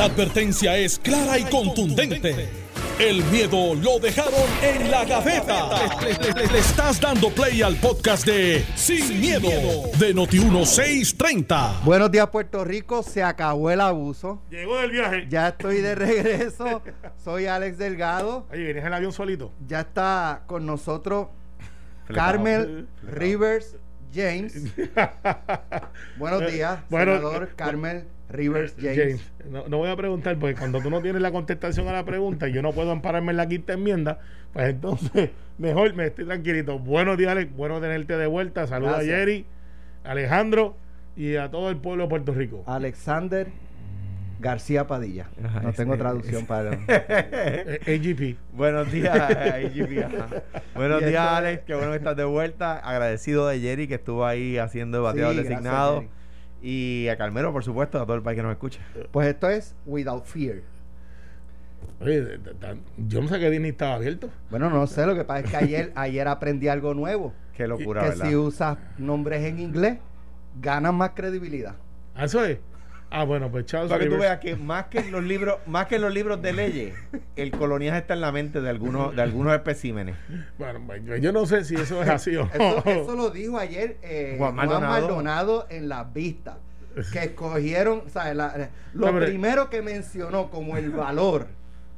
La advertencia es clara y contundente. El miedo lo dejaron en la gaveta. Le, le- le- le estás dando play al podcast de Sin, miedo, de Noti1630. Buenos días, Puerto Rico. Se acabó el abuso. Llegó del viaje. Ya estoy de regreso. Soy Alex Delgado. Oye, vienes en el avión solito. Ya está con nosotros Carmel Rivers James. Buenos días, Bueno, senador Carmel Rivers James. James, no, no voy a preguntar porque cuando tú no tienes la contestación a la pregunta y yo no puedo ampararme en la quinta enmienda, pues entonces mejor me estoy tranquilito. Buenos días, Alex. Bueno tenerte de vuelta. Saludos a. Jerry, Alejandro y a todo el pueblo de Puerto Rico. Alexander García Padilla. Ajá, No tengo ese- traducción para. Eh, AGP. Buenos días, ajá. Buenos días, Alex. Qué bueno que estás de vuelta. Agradecido de Jerry que estuvo ahí haciendo bateador Sí, designado. Y a Carmelo, por supuesto, a todo el país que nos escucha. Pues esto es Without Fear. Oye, yo no sé que Disney estaba abierto. Bueno, no sé, lo que pasa es que ayer, ayer aprendí algo nuevo. Qué locura, que ¿verdad? si usas nombres en inglés, ganas más credibilidad. ¿Ah, ¿Eso es? Ah, bueno, pues chao. Para que tú veas que más que en los libros, más que en los libros de leyes, el coloniaje está en la mente de algunos, de algunos especímenes. Bueno, pues, yo- yo no sé si eso es así o no. Eso, eso lo dijo ayer eh, Juan Juan, Maldonado. En las vistas. Que escogieron, o sea, la- lo Hombre. primero que mencionó como el valor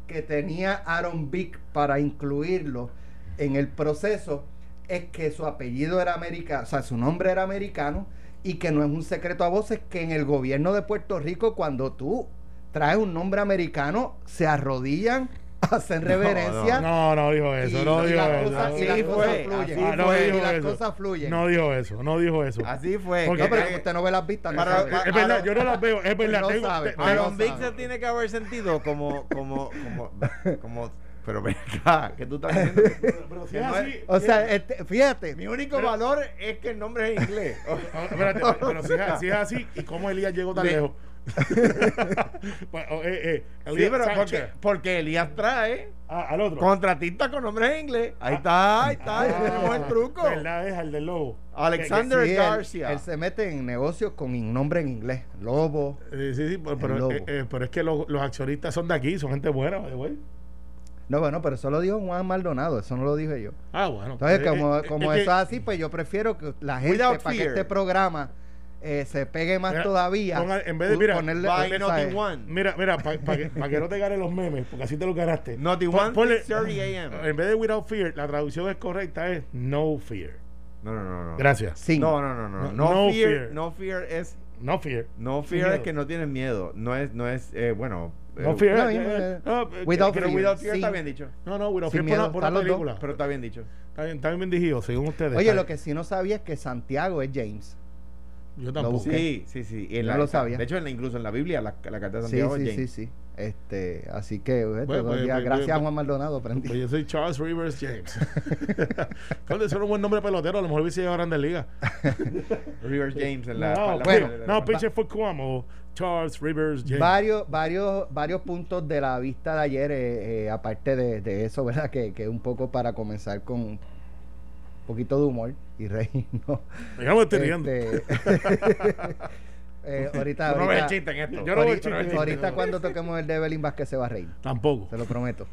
que tenía Aaron Vick para incluirlo en el proceso es que su apellido era americano, o sea, su nombre era americano y que no es un secreto a voces que en el gobierno de Puerto Rico cuando tú traes un nombre americano se arrodillan, hacen reverencia. No, no dijo eso, y- no dijo eso. y las Así cosas fue, fluyen. así no dijo eso. No dijo eso, no dijo eso. Así fue. Porque- No, pero como usted no ve las vistas, no Para- sabe. para- Es verdad, yo no las veo, es verdad. No tengo- sabe, te- no tengo- Aaron Vick sabe. se tiene que haber sentido como, como, como, como, pero ven acá, que tú estás diciendo. Pero si es no así, O sea, este, fíjate, Mi único Pero- valor es que el nombre es inglés. Ah, Espérate, pero si es, si es así, ¿y cómo Elías llegó tan Le- lejos? Pues, oh, eh, eh, Sí, pero porque, porque Elías trae Ah, al otro. contratistas con nombres en inglés. Ahí está, ahí está, ya tenemos el truco. ¿Verdad? Es el del lobo. Alexander sí, Garcia. él se mete en negocios con nombre en inglés. Lobo. Eh, sí, sí, pero, pero, lobo. eh, pero es que los, los accionistas son de aquí, son gente buena, way. No, bueno, pero eso lo dijo Juan Maldonado, eso no lo dije yo. Ah, bueno. Entonces, Eh, como, eh, como es que- eso es así, pues yo prefiero que la gente, para que este programa eh, se pegue más Mira, todavía, ponga- en vez de- mira, ponerle. One. Mira, mira, para que, pa' que no te ganen los memes, porque así te lo ganaste. Pon- One, ponle- 6:30 a.m.. En vez de without fear, la traducción es correcta, es no fear. No, no, no, no. Gracias. Sí. No, no, no, no. No, No, no fear, fear. No fear es. No fear. No fear es que no tienes miedo. No es, no es, eh, bueno. No eh, fear. no, eh, eh, eh, no, eh, without Pero fear, Without Fear sí. está bien dicho. No, no, without Sin fear por miedo, una, por película. Pero está bien dicho. Está bien, está bien dirigido, según ustedes. Oye, lo que sí no sabía es que Santiago es James. Yo tampoco. Sí, sí, sí. Y en No la- lo sabía. De hecho, en la- incluso en la Biblia, la, la carta de Sí, Santiago sí, es sí, James. sí. Este, así que, Bueno, pues, días, pues, gracias pues, a Juan Maldonado aprendí. Pues yo soy Charles Rivers James. Eso era un buen nombre de pelotero, a lo mejor hubiese llegado a Grandes Ligas. Rivers James en la. no, bueno, no, pitcher fue como Charles Rivers James. varios, varios, varios puntos de la vista de ayer, eh, eh, aparte de, de eso, ¿verdad? Que, que un poco para comenzar con un poquito de humor y reírnos. Riendo. Este, eh, ahorita, no ahorita, chiste en esto. Yo no veo el ahorita, chiste ahorita cuando toquemos el de Evelyn Vázquez se va a reír, Tampoco. se lo prometo.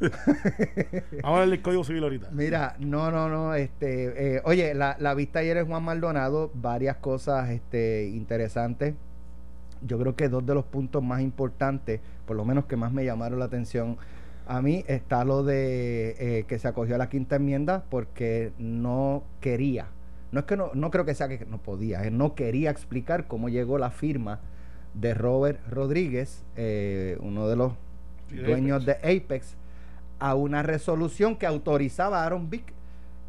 Vamos a ver el código civil ahorita. Mira, no, no, no, este, eh, oye, la, la vista ayer es Juan Maldonado, varias cosas este, interesantes. Yo creo que dos de los puntos más importantes, por lo menos que más me llamaron la atención a mí, está lo de eh, que se acogió a la quinta enmienda porque no quería, no es que no, no creo que sea que no podía, él no quería explicar cómo llegó la firma de Robert Rodríguez, eh, uno de los dueños de Apex, a una resolución que autorizaba a Aaron Vick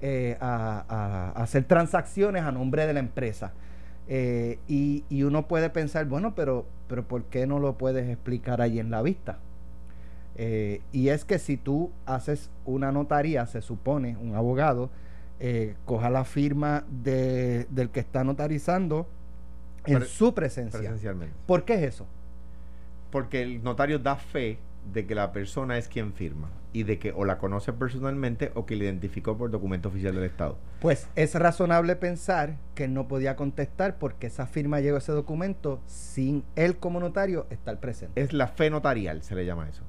eh, a, a- a hacer transacciones a nombre de la empresa. Eh, y, y uno puede pensar, bueno, pero, pero ¿por qué no lo puedes explicar ahí en la vista? Eh, y es que si tú haces una notaría, se supone, un abogado, eh, coja la firma de- del que está notarizando en Pre- su presencia. Presencialmente. ¿Por qué es eso? Porque el notario da fe de que la persona es quien firma y de que o la conoce personalmente o que la identificó por documento oficial del Estado. Pues es razonable pensar que no podía contestar porque esa firma llegó a ese documento sin él como notario estar presente. Es la fe notarial, se le llama eso.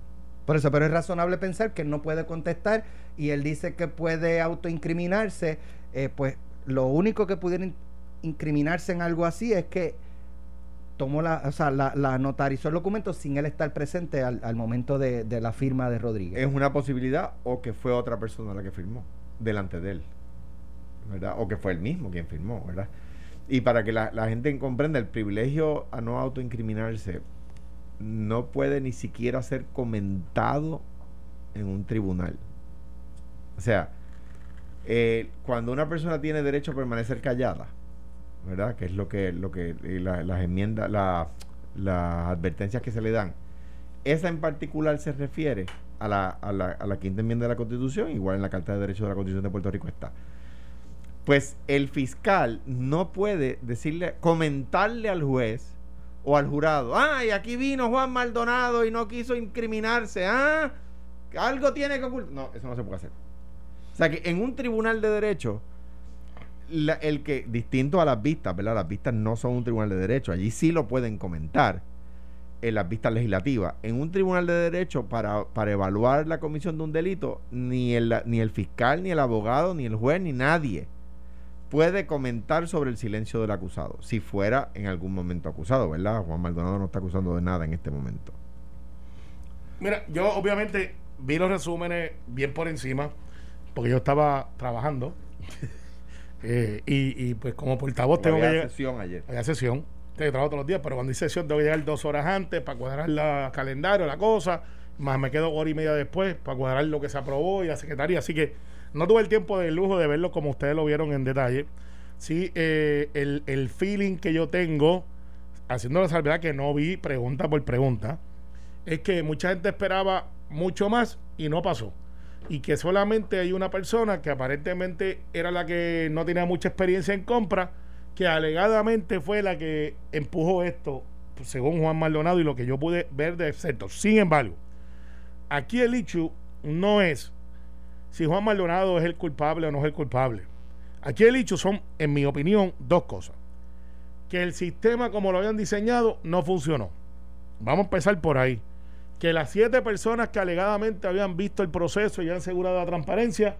Por eso, pero es razonable pensar que no puede contestar y él dice que puede autoincriminarse. Eh, pues lo único que pudiera in- incriminarse en algo así es que tomó la, o sea, la, la notarizó el documento sin él estar presente al, al momento de, de la firma de Rodríguez. Es una posibilidad o que fue otra persona la que firmó delante de él, ¿verdad? O que fue él mismo quien firmó, ¿verdad? Y para que la, la gente comprenda, el privilegio a no autoincriminarse no puede ni siquiera ser comentado en un tribunal. O sea, eh, cuando una persona tiene derecho a permanecer callada, ¿verdad? Que es lo que, lo que eh, la- las enmiendas, la- las advertencias que se le dan. Esa en particular se refiere a la, a, la, a la quinta enmienda de la Constitución, igual en la Carta de Derechos de la Constitución de Puerto Rico está. Pues el fiscal no puede decirle, comentarle al juez o al jurado, ay, aquí vino Juan Maldonado y no quiso incriminarse, ah, algo tiene que ocultar. No, eso no se puede hacer. O sea que en un tribunal de derecho, el que, distinto a las vistas, ¿verdad? Las vistas no son un tribunal de derecho, allí sí lo pueden comentar en las vistas legislativas. En un tribunal de derecho, para, para evaluar la comisión de un delito, ni el, ni el fiscal, ni el abogado, ni el juez, ni nadie puede comentar sobre el silencio del acusado, si fuera en algún momento acusado, ¿verdad? Juan Maldonado no está acusando de nada en este momento. Mira, yo obviamente vi los resúmenes bien por encima, porque yo estaba trabajando. Eh, y, y, pues como portavoz tengo que Había llegar. sesión ayer. Había sesión. Te trabajo todos los días, pero cuando hay sesión tengo que llegar dos horas antes para cuadrar el calendario, la cosa. Más me quedo hora y media después para cuadrar lo que se aprobó y la secretaría. Así que no tuve el tiempo de lujo de verlo como ustedes lo vieron en detalle. Sí, eh, el, el feeling que yo tengo, haciendo la salvedad que no vi pregunta por pregunta, es que mucha gente esperaba mucho más y no pasó. Y que solamente hay una persona que aparentemente era la que no tenía mucha experiencia en compra, que alegadamente fue la que empujó esto, pues, según Juan Maldonado y lo que yo pude ver de excepto. Sin embargo, aquí el hecho no es si Juan Maldonado es el culpable o no es el culpable. Aquí el hecho son, en mi opinión, dos cosas. Que el sistema como lo habían diseñado no funcionó. Vamos a empezar por ahí. Que las siete personas que alegadamente habían visto el proceso y han asegurado la transparencia,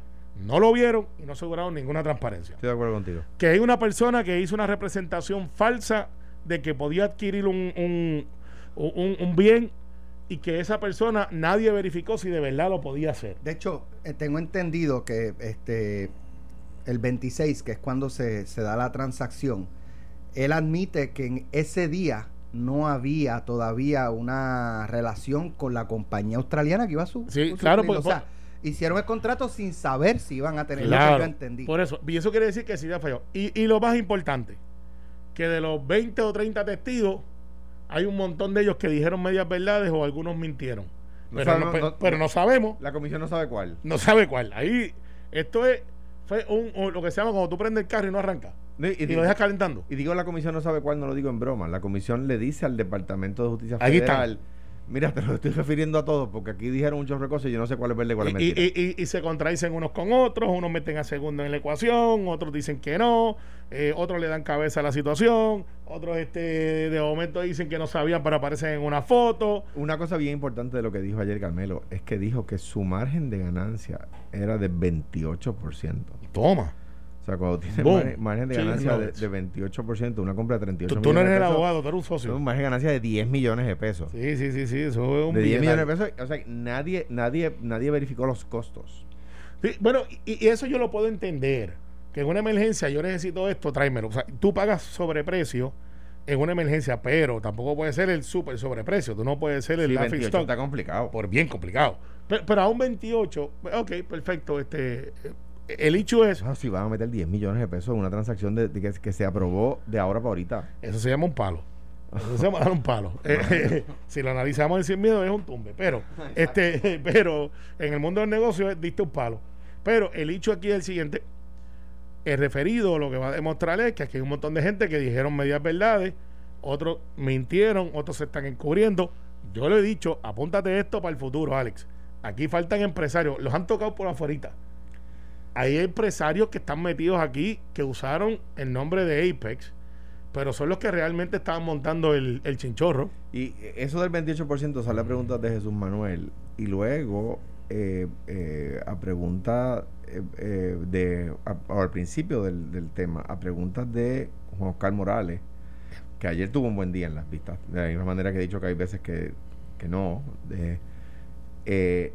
no lo vieron y no aseguraron ninguna transparencia Estoy de acuerdo contigo. que hay una persona que hizo una representación falsa de que podía adquirir un, un, un- un bien y que esa persona nadie verificó si de verdad lo podía hacer. De hecho, eh, tengo entendido que este el 26, que es cuando se, se da la transacción, él admite que en ese día no había todavía una relación con la compañía australiana que iba a su. Sí, su- claro, o porque- sea, hicieron el contrato sin saber si iban a tener lo que yo entendí. por eso. Y eso quiere decir que sí ya falló. Y, y lo más importante, que de los 20 o 30 testigos, hay un montón de ellos que dijeron medias verdades o algunos mintieron. No Pero, no, pero- no- pero no sabemos La comisión no sabe cuál. no sabe cuál. Ahí, esto es, fue un, un- lo que se llama cuando tú prendes el carro y no arranca. Y- lo dejas calentando. Y digo la comisión no sabe cuál, no lo digo en broma. La comisión le dice al Departamento de Justicia está. Federal, mira, te lo estoy refiriendo a todos, porque aquí dijeron muchos recursos y yo no sé cuál es verdad y cuál es Y, mentira. y- y- y se contradicen unos con otros, unos meten a segundo en la ecuación, otros dicen que no, eh, otros le dan cabeza a la situación, otros este de momento dicen que no sabían pero aparecen en una foto. Una cosa bien importante de lo que dijo ayer Carmelo es que dijo que su margen de ganancia era de 28%. Toma. O sea, cuando tiene Boom. margen, margen de Sí, ganancia no. de, de 28%, una compra de 38 Tú, tú no millones eres el de pesos, abogado, tú eres un socio. un margen de ganancia de 10 millones de pesos. Sí, sí, sí, sí, eso es un de 10 millones de pesos, o sea, nadie, nadie, nadie verificó los costos. Sí, bueno, y, y eso yo lo puedo entender. Que en una emergencia yo necesito esto, tráemelo. O sea, tú pagas sobreprecio en una emergencia, pero tampoco puede ser el súper sobreprecio. Tú no puedes ser el Sí, laughing 28 stock. está complicado. por bien complicado. Pero, pero a un 28, ok, perfecto. Este, eh, el hecho es, Ah, si van a meter 10 millones de pesos en una transacción de, de que, que se aprobó de ahora para ahorita. eso se llama un palo. Eso se llama dar un palo. Eh, si lo analizamos en sin miedo es un tumbe. Pero, este, pero en el mundo del negocio es diste un palo. Pero el hecho aquí es el siguiente. El referido lo que va a demostrar es que aquí hay un montón de gente que dijeron medias verdades, otros mintieron, otros se están encubriendo. yo le he dicho, apúntate esto para el futuro, Alex. Aquí faltan empresarios, los han tocado por afuera. Hay empresarios que están metidos aquí que usaron el nombre de Apex, pero son los que realmente estaban montando el, el chinchorro. Y eso del 28% sale a preguntas de Jesús Manuel. Y luego, eh, eh, a preguntas eh, eh, de. a- al principio del, del tema, a preguntas de Juan Oscar Morales, que ayer tuvo un buen día en las vistas. De la misma manera que he dicho que hay veces que, que no. de, eh,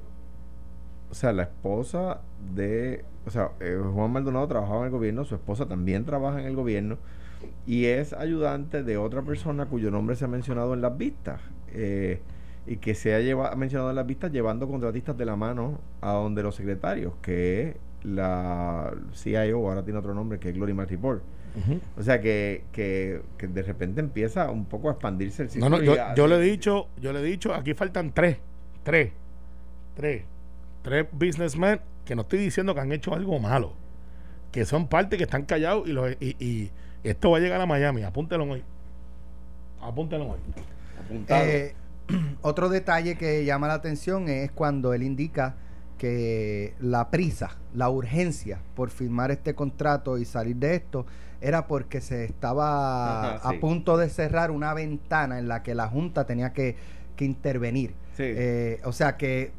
o sea, la esposa de. O sea, eh, Juan Maldonado trabajaba en el gobierno, su esposa también trabaja en el gobierno y es ayudante de otra persona cuyo nombre se ha mencionado en las vistas. eh, y que se ha lleva- mencionado en las vistas llevando contratistas de la mano a donde los secretarios, que es la CIO, ahora tiene otro nombre, que es Glory Report. O sea que, que, que de repente empieza un poco a expandirse el No, no, círculo yo, yo le he dicho, yo le he dicho, aquí faltan tres, tres, tres, tres businessmen que no estoy diciendo que han hecho algo malo, que son parte que están callados y, lo- y, y esto va a llegar a Miami, apúntelo hoy. Apúntelo hoy. Eh, otro detalle que llama la atención es cuando él indica que la prisa, la urgencia por firmar este contrato y salir de esto era porque se estaba Ajá, sí. a punto de cerrar una ventana en la que la Junta tenía que, que intervenir. Sí. Eh, o sea que...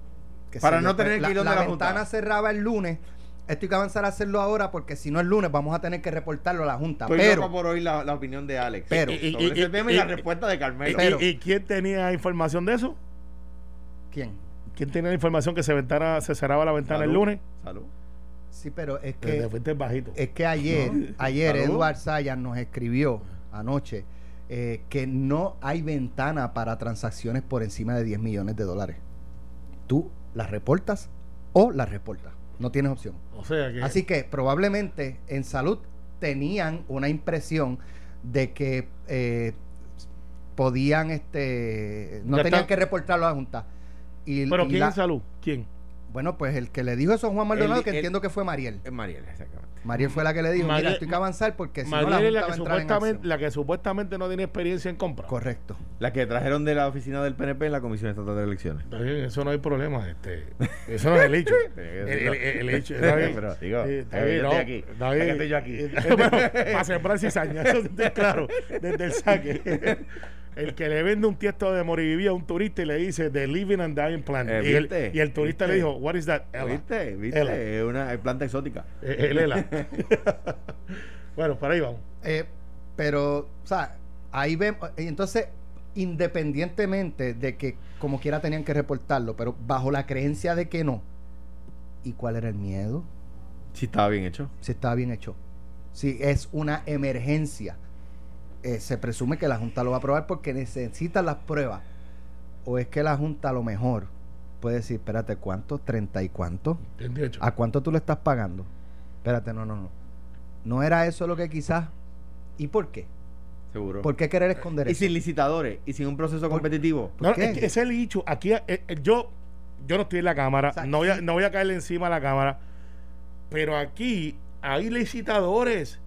Para no yo, tener que ir la, donde la la Junta. ventana cerraba el lunes. Esto hay que avanzar a hacerlo ahora porque si no el lunes vamos a tener que reportarlo a la Junta. Estoy pero loco por hoy la, la opinión de Alex. Pero- sobre Y- y- ese y- tema y, y- la respuesta de ¿Y, Carmelo. Pero- y quién tenía información de eso? ¿quién? ¿Quién tenía la información que se, ventara, se cerraba la ventana el lunes? Salud. Sí, pero es Que fuiste bajito. Es que ayer, ayer Salud. Eduard Sayas nos escribió anoche eh, que no hay ventana para transacciones por encima de 10 millones de dólares. Tú las reportas o las reportas. No tienes opción. o sea que... Así que probablemente en salud tenían una impresión de que eh, podían, este, no Ya tenían está. que reportarlo a la Junta. Y, ¿Pero y quién la- en salud? ¿Quién? Bueno, pues el que le dijo eso a Juan Maldonado, El- que el- entiendo que fue Mariel. Es Mariel, exactamente. Mariel fue la que le dijo, Mariel- mira, esto hay que avanzar porque si no la Mariel es la que, supuestamente, la que supuestamente no tiene experiencia en compra. Correcto. La que trajeron de la oficina del PNP en la Comisión Estatal de Elecciones. Está bien, eso no hay problema. Este, eso no es el hecho. el, el- el hecho. Está bien. Pero, digo, está eh, no, estoy aquí. Está Ya bien. que estoy yo aquí. Bueno, para sembrar cizaña, eso está claro, desde el saque. El que le vende un tiesto de morivivía a un turista y le dice The Living and Dying Plant. Eh, y, el, el turista le dijo, What is that? Ella. ¿Viste? Es una es planta exótica. Eh, El ELA. bueno, para ahí vamos. Eh, pero, o sea, ahí vemos, entonces, independientemente de que como quiera tenían que reportarlo, pero bajo la creencia de que no, ¿y cuál era el miedo? Sí, estaba bien hecho. Si estaba bien hecho. Si es una emergencia, eh, se presume que la Junta lo va a aprobar porque necesita las pruebas. O es que la Junta a lo mejor puede decir, espérate, ¿cuánto? ¿30 y cuánto? 38. ¿A cuánto tú le estás pagando? Espérate, no, no, no. ¿No era eso lo que quizás... ¿Y por qué? Seguro. ¿Por qué querer esconder y eso? sin licitadores y sin un proceso competitivo. No, qué? es que ese es el dicho. Aquí, eh, eh, yo, yo no estoy en la cámara, O sea, no, voy a, no voy a caerle encima a la cámara, pero aquí hay licitadores.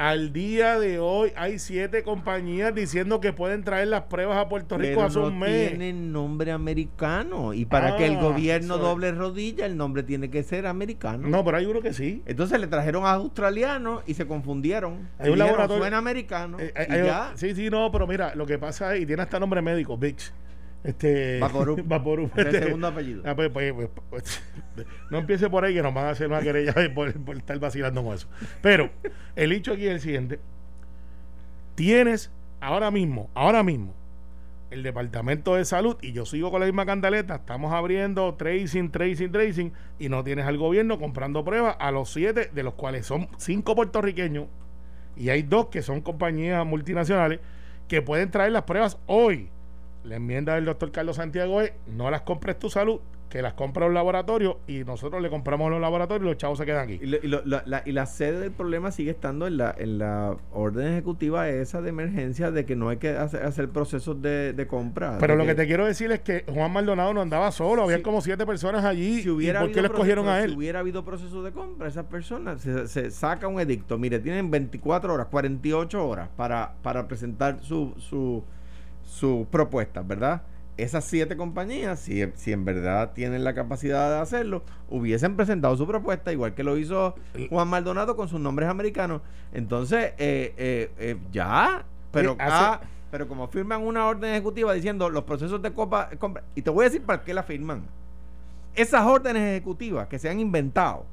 Al día de hoy hay siete compañías diciendo que pueden traer las pruebas a Puerto Rico Pero hace no un mes. tienen nombre americano. Y para que el Ah, gobierno doble rodilla, el nombre tiene que ser americano. No, pero hay uno que sí. Entonces le trajeron a australianos y se confundieron. Hay un dijeron, laboratorio- Suena americano. Eh, hay- y hay- ya. Sí, sí, no, pero mira, lo que pasa es, y tiene hasta nombre médico, Vix. Este, Vaporub. Vaporub, Es el este, segundo apellido. Ah, pues, pues, pues, no empiece por ahí que nos van a hacer una querella por estar vacilando con eso. Pero el hecho aquí es el siguiente. Tienes ahora mismo, ahora mismo, el Departamento de Salud, y yo sigo con la misma cantaleta, estamos abriendo tracing, tracing, tracing, y no tienes al gobierno comprando pruebas a los siete, de los cuales son cinco puertorriqueños, y hay dos que son compañías multinacionales, que pueden traer las pruebas hoy. La enmienda del doctor Carlos Santiago es, no las compres tu salud, que las compra un laboratorio y nosotros le compramos los laboratorios y los chavos se quedan aquí. Y, lo- y lo- la, la- y la sede del problema sigue estando en la, en la orden ejecutiva esa de emergencia de que no hay que hacer, hacer procesos de, de compra. Pero de lo que te quiero decir es que Juan Maldonado no andaba solo, había como siete personas allí. si hubiera ¿Y por qué habido le escogieron proceso- a Si él? hubiera habido proceso de compra, esas personas se, se saca un edicto. Mire, tienen 24 horas, 48 horas para, para presentar su, su, sus propuestas, ¿verdad? esas siete compañías, si, si en verdad tienen la capacidad de hacerlo, hubiesen presentado su propuesta, igual que lo hizo Juan Maldonado con sus nombres americanos. Entonces, eh, eh, eh, ya, pero ah, pero como firman una orden ejecutiva diciendo los procesos de copa, compra, y te voy a decir para qué la firman. Esas órdenes ejecutivas que se han inventado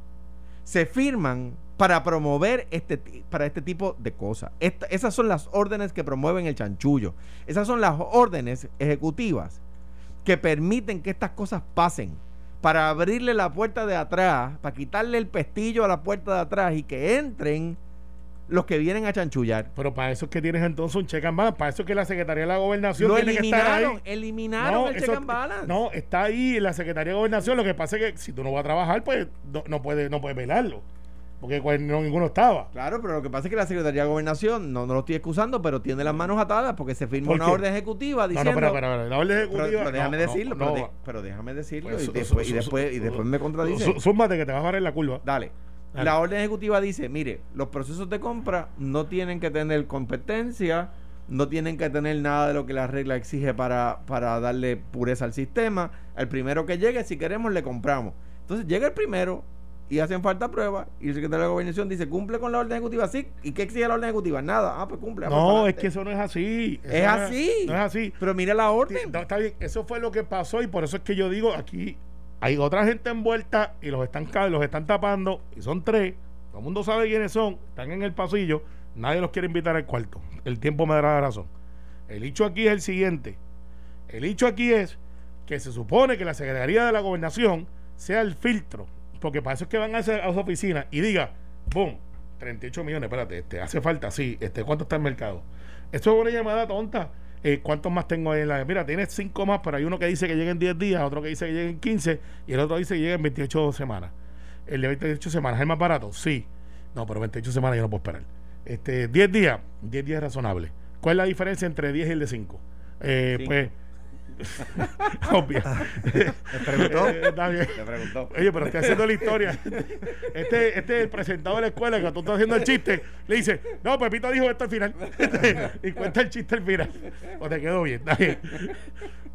se firman para promover este para este tipo de cosas. Esta- esas son las órdenes que promueven el chanchullo. Esas son las órdenes ejecutivas que permiten que estas cosas pasen para abrirle la puerta de atrás, para quitarle el pestillo a la puerta de atrás y que entren los que vienen a chanchullar. Pero para eso es que tienes entonces un check and balance. Para eso es que la Secretaría de la Gobernación Lo tiene que estar ahí. eliminaron, eliminaron el eso- check and balance. No, está ahí en la Secretaría de Gobernación. Lo que pasa es que si tú no vas a trabajar, pues no, no puedes no puedes velarlo. Porque pues, no, ninguno estaba. Claro, pero lo que pasa es que la Secretaría de Gobernación, no, no lo estoy excusando, pero tiene las manos atadas porque se firma ¿Por una orden ejecutiva No, diciendo... no, pero, pero, pero, la orden ejecutiva. pero déjame no, no, decirlo, no, pero, de- pero déjame decirlo Pues, y, su- después, su- y, después, y después me contradice. Sú- Súmate que te vas a barrer la curva. Dale. Dale. La orden ejecutiva dice, mire, los procesos de compra no tienen que tener competencia, no tienen que tener nada de lo que la regla exige para, para darle pureza al sistema. El primero que llegue, si queremos, le compramos. Entonces llega el primero y hacen falta pruebas y el secretario de la gobernación dice, cumple con la orden ejecutiva, sí. ¿Y qué exige la orden ejecutiva? Nada. Ah, pues cumple. No, es que eso no es así. Eso Es no así. No es así. Pero mira la orden. No, está bien, eso fue lo que pasó y por eso es que yo digo aquí hay otra gente envuelta y los están los están tapando y son tres. Todo el mundo sabe quiénes son, están en el pasillo, nadie los quiere invitar al cuarto. El tiempo me dará la razón. El hecho aquí es el siguiente. El hecho aquí es que se supone que la Secretaría de la Gobernación sea el filtro, porque para eso es que van a esa, a esa oficina y diga, boom, 38 millones, espérate, este, hace falta, sí, este, ¿cuánto está el mercado? Eso es una llamada tonta. Eh, ¿Cuántos más tengo ahí en la.? Mira, tienes cinco más, pero hay uno que dice que lleguen 10 días, otro que dice que lleguen 15 y el otro dice que lleguen 28 semanas. El de 28 semanas es el más barato, sí. No, pero 28 semanas yo no puedo esperar. Este, 10 días, 10 días es razonable. ¿Cuál es la diferencia entre 10 y el de 5? Eh, pues. obvia. preguntó? Eh, está bien. Preguntó. Oye, pero estoy haciendo la historia. Este, este es el presentador de la escuela que tú estás haciendo el chiste. Le dice, no, Pepito dijo esto al final. y cuenta el chiste al final. O te quedó bien, está bien.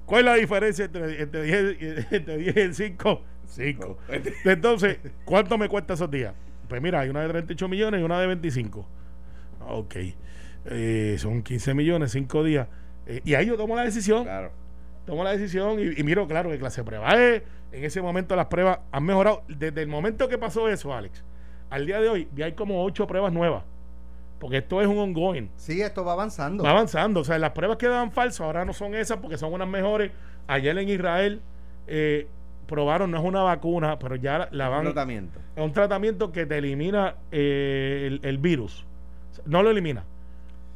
¿Cuál es la diferencia entre, entre 10, y- entre 10 y el 5? 5. Entonces, ¿cuánto me cuesta esos días? Pues mira, hay una de 38 millones y una de 25. Ok. Eh, son 15 millones, 5 días. Eh, y ahí yo tomo la decisión Claro. Tomo la decisión y, y miro, claro, que clase prueba es. En ese momento las pruebas han mejorado. Desde el momento que pasó eso, Alex, al día de hoy, ya hay como ocho pruebas nuevas. Porque esto es un ongoing. Sí, esto va avanzando. Va avanzando. O sea, las pruebas que daban falsas ahora no son esas porque son unas mejores. Ayer en Israel eh, probaron, no es una vacuna, pero ya la van. Tratamiento. Es un tratamiento que te elimina eh, el, el virus. No lo elimina.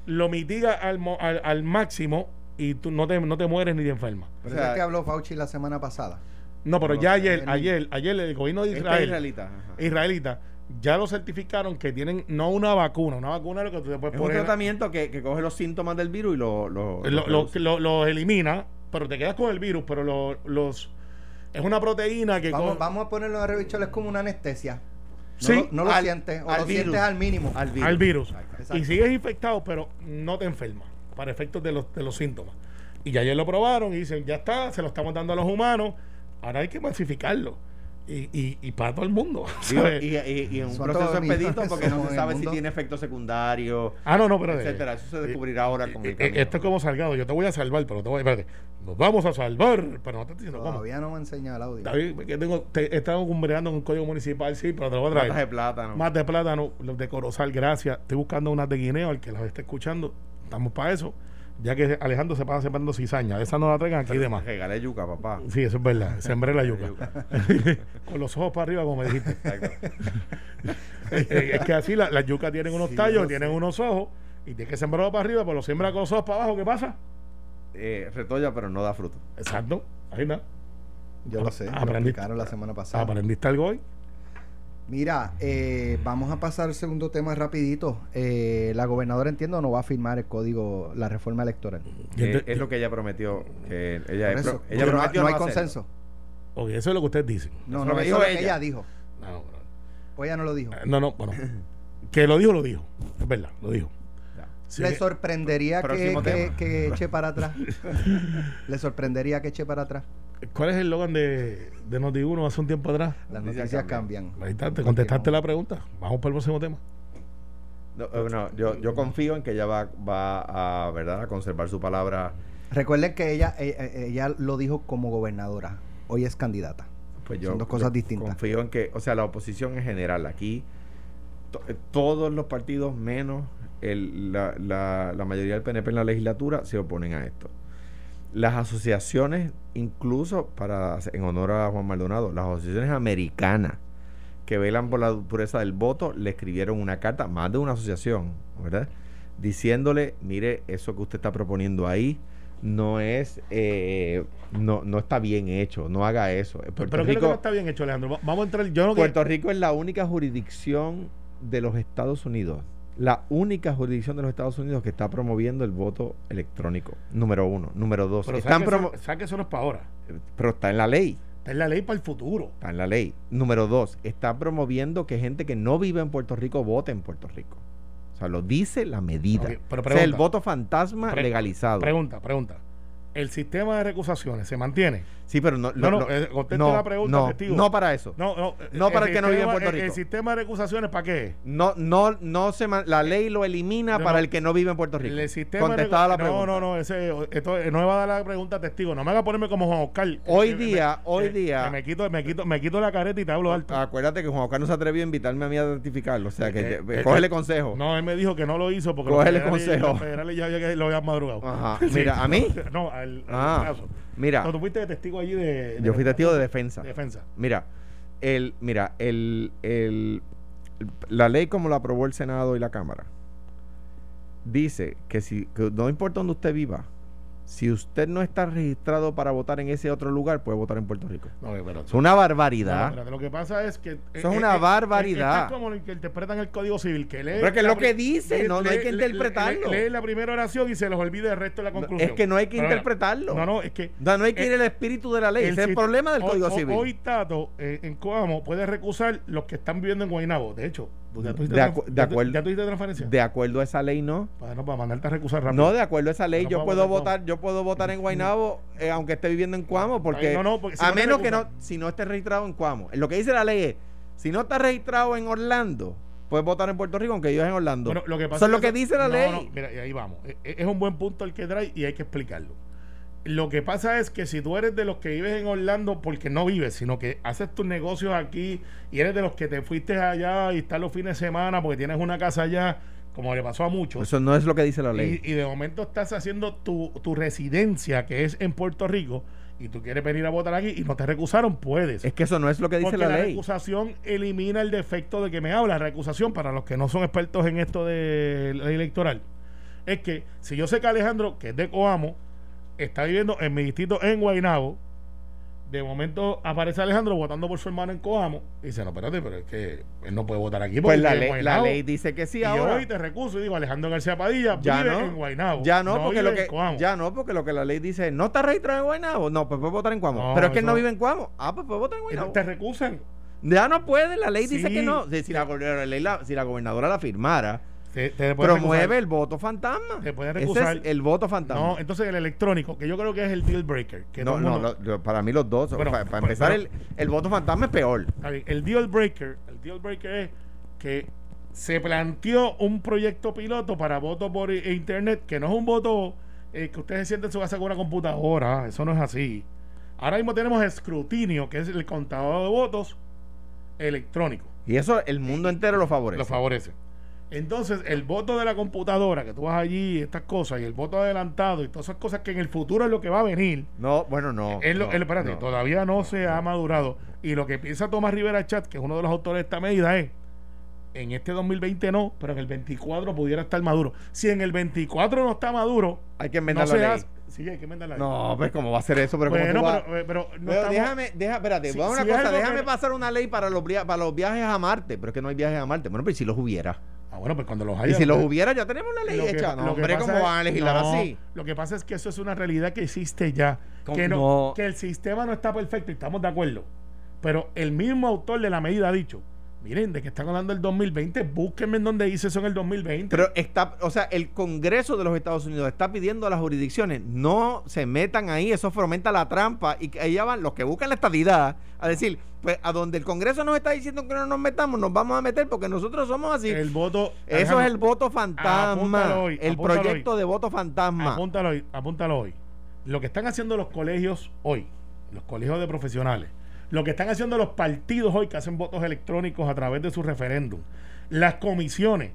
Lo mitiga al, al, al máximo y tú no te, no te mueres ni te enfermas. Pero O sea, es que habló Fauci la semana pasada. No, pero ya ayer, ayer, ayer el gobierno de Israel, israelita. israelita, ya lo certificaron que tienen no una vacuna, una vacuna es lo que tú te puedes Es un poner, tratamiento que, que coge los síntomas del virus y lo, lo, lo, lo, lo- lo elimina, pero te quedas con el virus, pero lo- los es una proteína que Vamos, con- vamos a ponerlo a revichol, es como una anestesia. No Sí, lo, no lo al- sientes, o al lo virus. sientes al mínimo. al virus. al virus Exacto. y sigues infectado, pero no te enfermas para efectos de los, de los síntomas. Y ya ayer lo probaron y dicen, ya está, se lo estamos dando a los humanos, ahora hay que masificarlo. Y, y, y para todo el mundo. Y, y- y en un Son proceso expedito porque no se sabe si tiene efectos secundarios, Ah, no, no, pero. etcétera. Eso se descubrirá ahora con el. Esto es como salgado. Yo te voy a salvar, pero te voy a. Espérate. Nos vamos a salvar. Pero no te estoy diciendo cómo. Todavía no me ha enseñado el audio. David, que tengo, te, he estado cumbreando en un código municipal, sí, pero te lo voy a traer. Latas de plátano. Más de plátano, los de Corozal, gracias. Estoy buscando unas de guineo, al que las esté escuchando. Estamos para eso. Ya que Alejandro se pasa sembrando cizaña. Esa no la traigan aquí de más. Regalé yuca, papá. Sí, eso es verdad. Sembré la yuca. Con los ojos para arriba, como me dijiste. Es que así la- las yucas tienen unos Sí, tallos, tienen unos ojos. Y tienes que sembrarlo para arriba, pues lo siembra con los ojos para abajo. ¿Qué pasa? Eh, retolla, pero no da fruto. Exacto. Ahí está. Yo lo sé, lo Aprendiste. explicaron la semana pasada. Aprendiste algo hoy. Mira, eh, vamos a pasar al segundo tema rapidito. Eh, la gobernadora entiendo no va a firmar el código, la reforma electoral. Eh, es lo que ella prometió. Que ella, es eso, pro- ella no, prometió no hay consenso. Ok, eso es lo que ustedes dicen. No, Eso no, eso dijo es lo que ella. ella dijo. No, no, O ella no lo dijo. no, no, bueno. que lo dijo, lo dijo. Es verdad, lo dijo. Sí, ¿Le sorprendería que eche para atrás? ¿Le sorprendería que eche para atrás? ¿Cuál es el logan de, de Noti1 hace un tiempo atrás? Las Noticias noticias cambian. cambian. Ahí está, te contestaste la pregunta. Vamos para el próximo tema. No, eh, no, yo, yo confío en que ella va, va a, ¿verdad? a conservar su palabra. Recuerden que ella, ella, ella lo dijo como gobernadora. Hoy es candidata. Pues yo, Son dos cosas yo distintas. Confío en que, o sea, la oposición en general, aquí to- eh, todos los partidos menos el- la, la- la mayoría del PNP en la legislatura se oponen a esto. Las asociaciones, incluso para en honor a Juan Maldonado, las asociaciones americanas que velan por la pureza del voto, le escribieron una carta, más de una asociación, ¿verdad? Diciéndole, mire, eso que usted está proponiendo ahí no es, eh, no, no está bien hecho, no haga eso. Puerto Pero creo que Rico, no está bien hecho, Alejandro. Va- Vamos a entrar. Yo no que- Puerto Rico es la única jurisdicción de los Estados Unidos, la única jurisdicción de los Estados Unidos que está promoviendo el voto electrónico. Número uno. Número dos. Pero están que, eso, no es para ahora. pero está en la ley. Está en la ley para el futuro. Está en la ley. Número dos. Está promoviendo que gente que no vive en Puerto Rico vote en Puerto Rico. O sea, lo dice la medida. Pero o sea, el voto fantasma Pre- legalizado. Pregunta, pregunta. ¿El sistema de recusaciones se mantiene? Sí, pero no. No, no, no, eh, no, la pregunta, no, testigo. no para eso. No, no. No para el que no vive en Puerto Rico. El, sistema de recusaciones, ¿para qué? No, no, no se la ley lo elimina para el que no vive en Puerto Rico. El sistema Contestada la pregunta. No, no, no, ese, esto, no me va a dar la pregunta testigo. No me haga ponerme como Juan Oscar. Hoy Que- día, me- hoy que- día- me quito, me quito, me quito la careta y te hablo alto. Acuérdate que Juan Oscar no se atrevió a invitarme a mí a identificarlo. O sea, que Eh, eh, eh, cógele eh, consejo. No, él me dijo que no lo hizo porque Cógele consejo. los federales ya, ya lo habían madrugado. Ajá. Mira, ¿a mí? No, al, al Ah, caso. Mira, No, tú fuiste de testigo allí de. yo fui testigo de defensa. de defensa. Mira, el, mira, el, el, la ley como la aprobó el Senado y la Cámara dice que si que no importa donde usted viva, si usted no está registrado para votar en ese otro lugar, puede votar en Puerto Rico. No, pero, Es una no, barbaridad. lo que pasa es que. Eso es una barbaridad. Es, como lo que interpretan el Código Civil, que lee. Pero es que es lo que dice, no- no hay que interpretarlo. Lee, lee la primera oración y se los olvida el resto de la conclusión. es que no hay que Pero interpretarlo. No, no, es que. No, no hay que ir Eh, el espíritu de la ley. Ese es el problema del hoy- Código Civil. Hoy Tato eh, en Coamo puede recusar los que están viviendo en Guaynabo. De hecho, ¿ya tú hiciste De acu- de ya tú- acuerdo. De acuerdo a esa ley, no. Para, no, para mandarte a recusar rápido. No, de acuerdo a esa ley, yo puedo votar, yo puedo votar en Guaynabo, eh, aunque esté viviendo en Cuamo, porque, Ay, no, no, porque si a menos que no, si no esté registrado en Cuamo. Lo que dice la ley es, si no está registrado en Orlando, puedes votar en Puerto Rico, aunque vivas en Orlando. Bueno, lo que pasa Eso es lo que eso- dice la no, ley. no, mira, y ahí vamos. E- e- Es un buen punto el que trae y hay que explicarlo. Lo que pasa es que si tú eres de los que vives en Orlando porque no vives, sino que haces tus negocios aquí y eres de los que te fuiste allá y estás los fines de semana porque tienes una casa allá, como le pasó a muchos, Eso no es lo que dice la ley. y, y de momento estás haciendo tu, tu residencia, que es en Puerto Rico, y tú quieres venir a votar aquí y no te recusaron, puedes. es que eso no es lo que dice Porque la, la, ley. recusación elimina el defecto de que me habla. Recusación, para los que no son expertos en esto de ley electoral, es que si yo sé que Alejandro, que es de Coamo, está viviendo en mi distrito en Guaynabo, de momento aparece Alejandro votando por su hermano en Coamo, y dice, no, espérate, pero es que él no puede votar aquí. porque Pues la ley, la Guaynabo". ley dice que sí y yo ahora. hoy te recuso y digo, Alejandro García Padilla Ya vive no. en Guaynabo. Ya no, porque lo que Coamo. ya no, porque lo que la ley dice, no está registrado en Guaynabo. No, pues puede votar en Cuamo. No, Pero es que él no vive en Cuamo. Ah, pues puede votar en Guaynabo. Te recusan. Ya no puede, la ley dice que no. Si, la- si la gobernadora la firmara, Te, te pueden promueve recusar. el voto fantasma. Te pueden Ese recusar. es el voto fantasma. No, entonces el electrónico, que yo creo que es el deal breaker. Que no, no, mundo- lo- lo- para mí los dos. Bueno, para, para pero- empezar, pero- el, el voto fantasma es peor. El deal breaker, el deal breaker es que se planteó un proyecto piloto para voto por internet, que no es un voto eh, que usted se siente en su casa con una computadora, eso no es así. Ahora mismo tenemos escrutinio, que es el contador de votos electrónico. Y eso el mundo entero lo favorece. Lo favorece. Entonces, el voto de la computadora, que tú vas allí, estas cosas, y el voto adelantado, y todas esas cosas que en el futuro es lo que va a venir, No, bueno, no. es lo- no, el- espérate, no. todavía no se ha madurado. Y lo que piensa Tomás Rivera Chat, que es uno de los autores de esta medida, es en este 2020 no, pero en el 24 pudiera estar maduro. Si en el 24 no está maduro, Hay que enmendar la ley. hace. Sí, hay que enmendar la ley. No, pues cómo va a ser eso, pero ¿cómo bueno, tú vas- pero, eh, pero no Pero estamos- déjame, deja, espérate, Si- una cosa, déjame que- pasar una ley para los, para los viajes a Marte, pero es que no hay viajes a Marte. Bueno, pero ¿y si los hubiera? Ah, bueno, pues cuando los Y haya. si los hubiera, ya tenemos la ley que- hecha. No, lo que hombre, pasa ¿cómo es- van a legislar no, así? Lo que pasa es que eso es una realidad que existe ya. ¿Cómo? Que, no, No. que el sistema no está perfecto y estamos de acuerdo. Pero el mismo autor de la medida ha dicho: Miren, de que están hablando del 2020, búsquenme en donde dice eso en el 2020. Pero está, o sea, el Congreso de los Estados Unidos está pidiendo a las jurisdicciones no se metan ahí, eso fomenta la trampa y que allá van los que buscan la estabilidad a decir, pues a donde el Congreso nos está diciendo que no nos metamos, nos vamos a meter porque nosotros somos así. el voto. eso es el voto fantasma, hoy, el proyecto hoy. de voto fantasma. Apúntalo hoy, apúntalo hoy. Lo que están haciendo los colegios hoy, los colegios de profesionales, lo que están haciendo los partidos hoy que hacen votos electrónicos a través de su referéndum, las comisiones,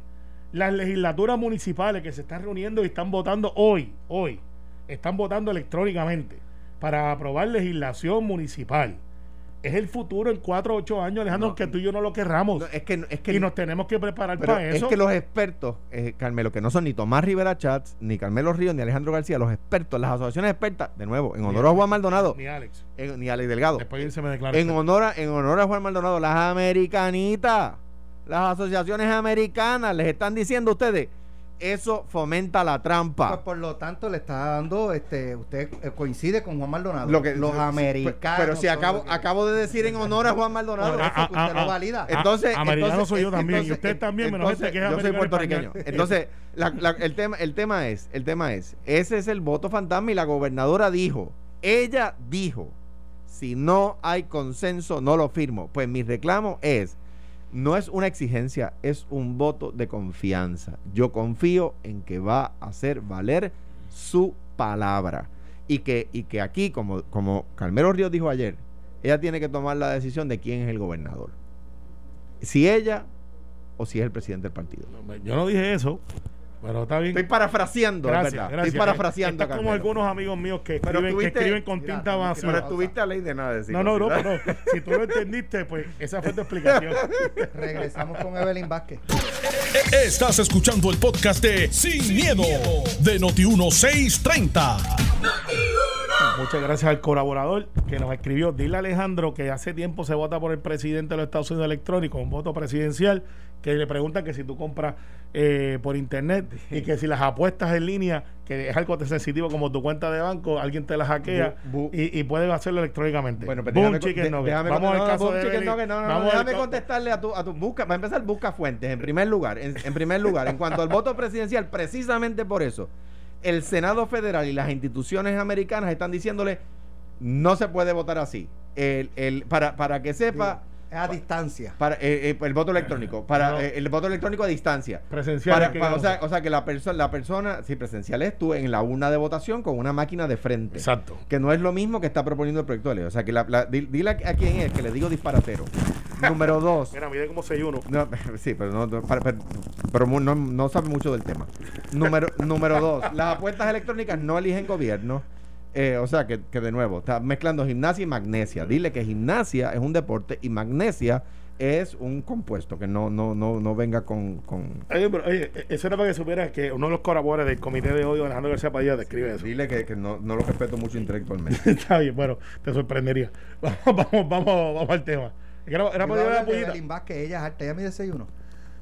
las legislaturas municipales que se están reuniendo y están votando hoy, hoy, están votando electrónicamente para aprobar legislación municipal. Es el futuro en cuatro o ocho años, Alejandro, No, que tú y yo no lo querramos. No, es que, es que y nos tenemos que preparar para es eso. que los expertos, eh, Carmelo, que no son ni Tomás Rivera Chats, ni Carmelo Ríos, ni Alejandro García, los expertos, las asociaciones expertas, de nuevo, en honor a Juan Maldonado, Ni Alex. ni Alex Delgado, Después se me declara. en honor, a, en honor a Juan Maldonado, las americanitas, las asociaciones americanas, les están diciendo a ustedes, eso fomenta la Pues trampa. por lo tanto le está dando, este, usted eh, coincide con Juan Maldonado. Lo que- los americanos. Pero si acabo, que- acabo de decir en honor a Juan Maldonado. Por eso Ah, que ah, usted ah, lo ah. valida. Entonces, americano entonces- soy yo también, y entonces- usted también, menos entonces, gente que es Yo soy y puertorriqueño. Entonces, la- la- el, tema, el tema es, el tema es, ese es el voto fantasma y la gobernadora dijo, ella dijo, si no hay consenso, no lo firmo. Pues mi reclamo es, no es una exigencia, es un voto de confianza. Yo confío en que va a hacer valer su palabra. Y que, y que aquí, como, como Carmelo Ríos dijo ayer, ella tiene que tomar la decisión de quién es el gobernador. Si ella o si es el presidente del partido. Yo no dije eso, pero está bien. Estoy parafraseando, Gracias, verdad. gracias. Estoy parafraseando. Estás como algunos amigos míos que escriben, que escriben con Mira, tinta vacía. Pero estuviste a ley de nada decir. No, no, no, pero si tú lo entendiste, pues esa fue tu explicación. Regresamos con Evelyn Vázquez. Estás escuchando el podcast de Sin, miedo, de Noti1630. Muchas gracias al colaborador que nos escribió. Dile a Alejandro que hace tiempo se vota por el presidente de los Estados Unidos electrónico, un voto presidencial, que le preguntan que si tú compras eh, por internet y que si las apuestas en línea, que es algo tan sensitivo como tu cuenta de banco, alguien te la hackea Bu- bu- y, y puede hacerlo electrónicamente. Bueno, pues Boom, déjame, chicken Vamos al caso de no, no, no, déjame contestarle a tu, a tu busca, para empezar busca fuentes en primer lugar, en, en primer lugar, en cuanto al voto presidencial, precisamente por eso, el Senado Federal y las instituciones americanas están diciéndole no se puede votar así. El, el, para, para que sepa, a distancia. para eh, eh, el voto electrónico, para No. eh, el voto electrónico a distancia. Presencial. Para- o, sea, o sea que la persona, la persona, si presencial es tú en la urna de votación con una máquina de frente. Exacto. Que no es lo mismo que está proponiendo el proyecto de ley. O sea que la, la- di- dile a, a quién es, que le digo disparatero. Número dos. Mira, mide como 6-1. No, sí, pero no, pero, pero mu- no, no sabe mucho del tema. Número, número dos, las apuestas electrónicas no eligen gobierno. Eh, o sea que, que de nuevo, está mezclando gimnasia y magnesia. Dile que gimnasia es un deporte y magnesia es un compuesto que no, no, no, no venga con, con Oye, pero, oye, eso era para que supieras que uno de los colaboradores del comité de odio, Alejandro García Padilla, describe eso. Dile que, que no, no lo respeto mucho intelectualmente. Está bien, bueno, te sorprendería. Vamos, vamos, vamos, vamos al tema. Era, era para llevar la pollita. Evelyn Vázquez, ella es alta, ella mide 6'1.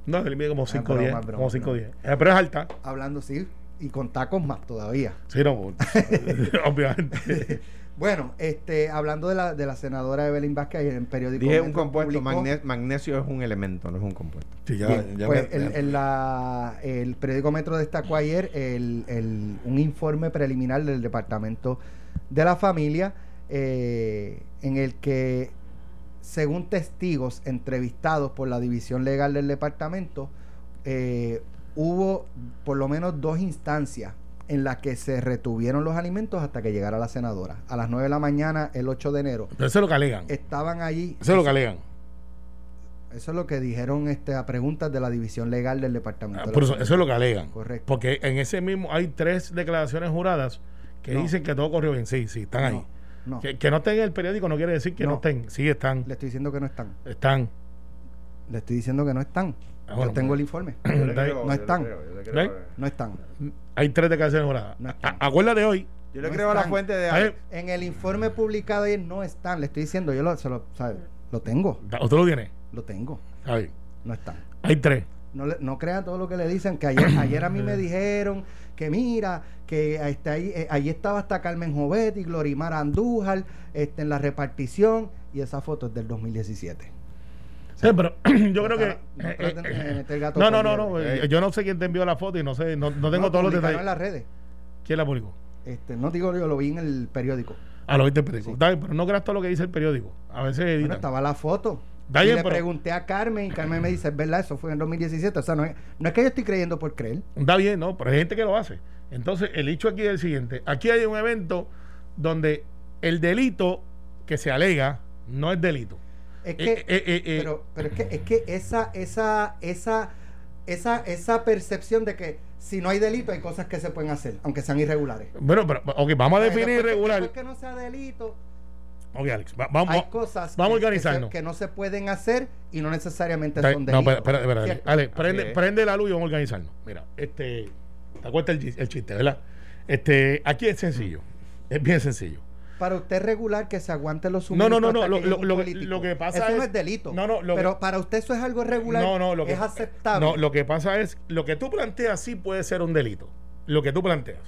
No, él mide como 5 broma, 10. broma, Como 5 broma. 10. Eh, Pero es alta. Hablando sí, y con tacos más todavía. Sí, no, obviamente. Bueno, este, hablando de la, de la senadora Evelyn Vázquez, en periódico. Dije un compuesto, publicó- magne- magnesio es un elemento, no es un compuesto. Sí, ya, Bien, ya pues me- el, el- la- el periódico Metro destacó ayer el, el- un informe preliminar del Departamento de la Familia eh, en el que, según testigos entrevistados por la División Legal del Departamento, eh, hubo por lo menos dos instancias en las que se retuvieron los alimentos hasta que llegara la senadora. A las 9 de la mañana, el 8 de enero, Pero eso es lo que alegan. estaban allí. Eso es lo que alegan. Eso es lo que dijeron este, a preguntas de la división legal del departamento. Ah, de la por eso, es lo que alegan. Correcto. Porque en ese mismo hay tres declaraciones juradas que No. dicen que todo corrió bien. Sí, sí, están ahí. No. Que, que no estén en el periódico no quiere decir que no, No. estén. Sí, están. Le estoy diciendo que no están. Están. Le estoy diciendo que no están. Ah, bueno, Yo tengo pues. el informe. creo, No están. No están. Hay tres declaraciones juradas. No están. A- Acuérdate hoy. Yo le No creo a la fuente de... ¿sabes? En el informe publicado ayer no están. Le estoy diciendo, yo lo, se lo, ¿sabe? lo tengo. ¿Usted lo tiene? Lo tengo. Bien. No están. Hay tres. No, le- no crean todo lo que le dicen, que ayer, ayer a mí me dijeron que mira, que este, ahí, eh, ahí estaba hasta Carmen Jovetti, Glorimar Andújar este, en la repartición, y esa foto es del 2017. Sí, pero yo creo que. No eh, eh, gato no, no, no, no. Yo no sé quién te envió la foto y no sé, no, no tengo No, todos los detalles. en las redes. ¿Quién la publicó? Este, no digo yo, lo vi en el periódico. Ah, lo viste en el periódico. Sí. Pero no creas todo lo que dice el periódico. A veces editan. Bueno, estaba la foto. Está y bien, le pero- pregunté a Carmen y Carmen me dice, es verdad, eso fue en 2017. O sea, no es, no es que yo estoy creyendo por creer. Está bien, ¿no? Pero hay gente que lo hace. Entonces, el hecho aquí es el siguiente. Aquí hay un evento donde el delito que se alega no es delito. Es Eh, que, eh, eh, eh, pero, pero es que, es que esa, esa, esa, esa, esa percepción de que si no hay delito hay cosas que se pueden hacer, aunque sean irregulares. Bueno, pero, ok, vamos a definir después que- irregular. después que no sea delito, Ok, Alex, va- vamos. hay cosas vamos a que- que, organizarnos. que no se pueden hacer y no necesariamente son no, delitos. espera, espera, espera, ¿Cierto? Alex, prende, prende la luz y vamos a organizarnos. Mira, este. Te acuerdas el, el chiste, ¿verdad? Este, aquí es sencillo. Es bien sencillo. Para usted regular que se aguante los No, no, no, suministros no, hasta lo- que lo- lo lo pasa eso es- no es delito. No, no, pero que- para usted eso es algo regular. No, no, lo que es aceptable. No, lo que pasa es, lo que tú planteas sí puede ser un delito. Lo que tú planteas.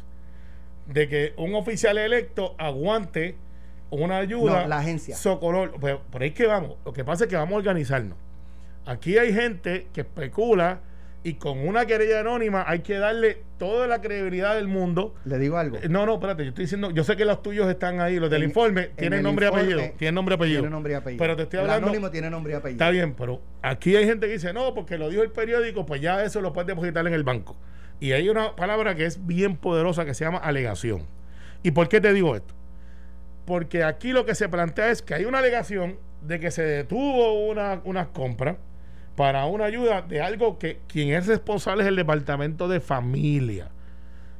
De que un oficial electo aguante una ayuda. No, la agencia. Socorro. Pues, por ahí es que vamos. Lo que pasa es que vamos a organizarnos. Aquí hay gente que especula y con una querella anónima hay que darle toda la credibilidad del mundo. Le digo algo. Eh, No, no, espérate, yo estoy diciendo, yo sé que los tuyos están ahí, los del En- informe, en tienen el nombre y informe apellido. Tienen nombre y apellido. Tiene nombre y apellido. Pero te estoy El hablando. anónimo tiene nombre y apellido. Está bien, pero aquí hay gente que dice, no, porque lo dijo el periódico, pues ya eso lo puedes depositar en el banco. Y hay una palabra que es bien poderosa que se llama alegación. ¿Y por qué te digo esto? Porque aquí lo que se plantea es que hay una alegación de que se detuvo una, unas compras para una ayuda de algo que quien es responsable es el departamento de familia.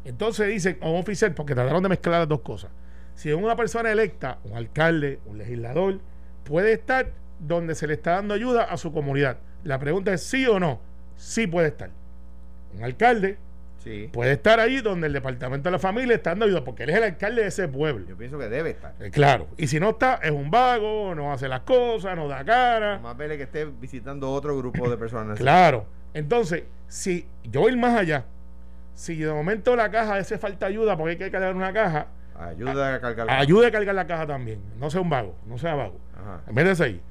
Entonces dicen un oficial, porque trataron de mezclar las dos cosas. Si una persona electa, un alcalde, un legislador, puede estar donde se le está dando ayuda a su comunidad. La pregunta es sí o no. Sí puede estar. Un alcalde Sí. puede estar ahí donde el departamento de la familia está dando ayuda, porque él es el alcalde de ese pueblo. Yo pienso que debe estar. Eh, claro. Y si no está, es un vago, no hace las cosas, no da cara. Más vale que esté visitando otro grupo de personas. Claro. Entonces, si yo ir más allá, si de momento la caja ese falta ayuda porque hay que cargar una caja, Ayuda a cargar. ayude a cargar la caja también. No sea un vago, no sea vago. Ajá. Métese ahí.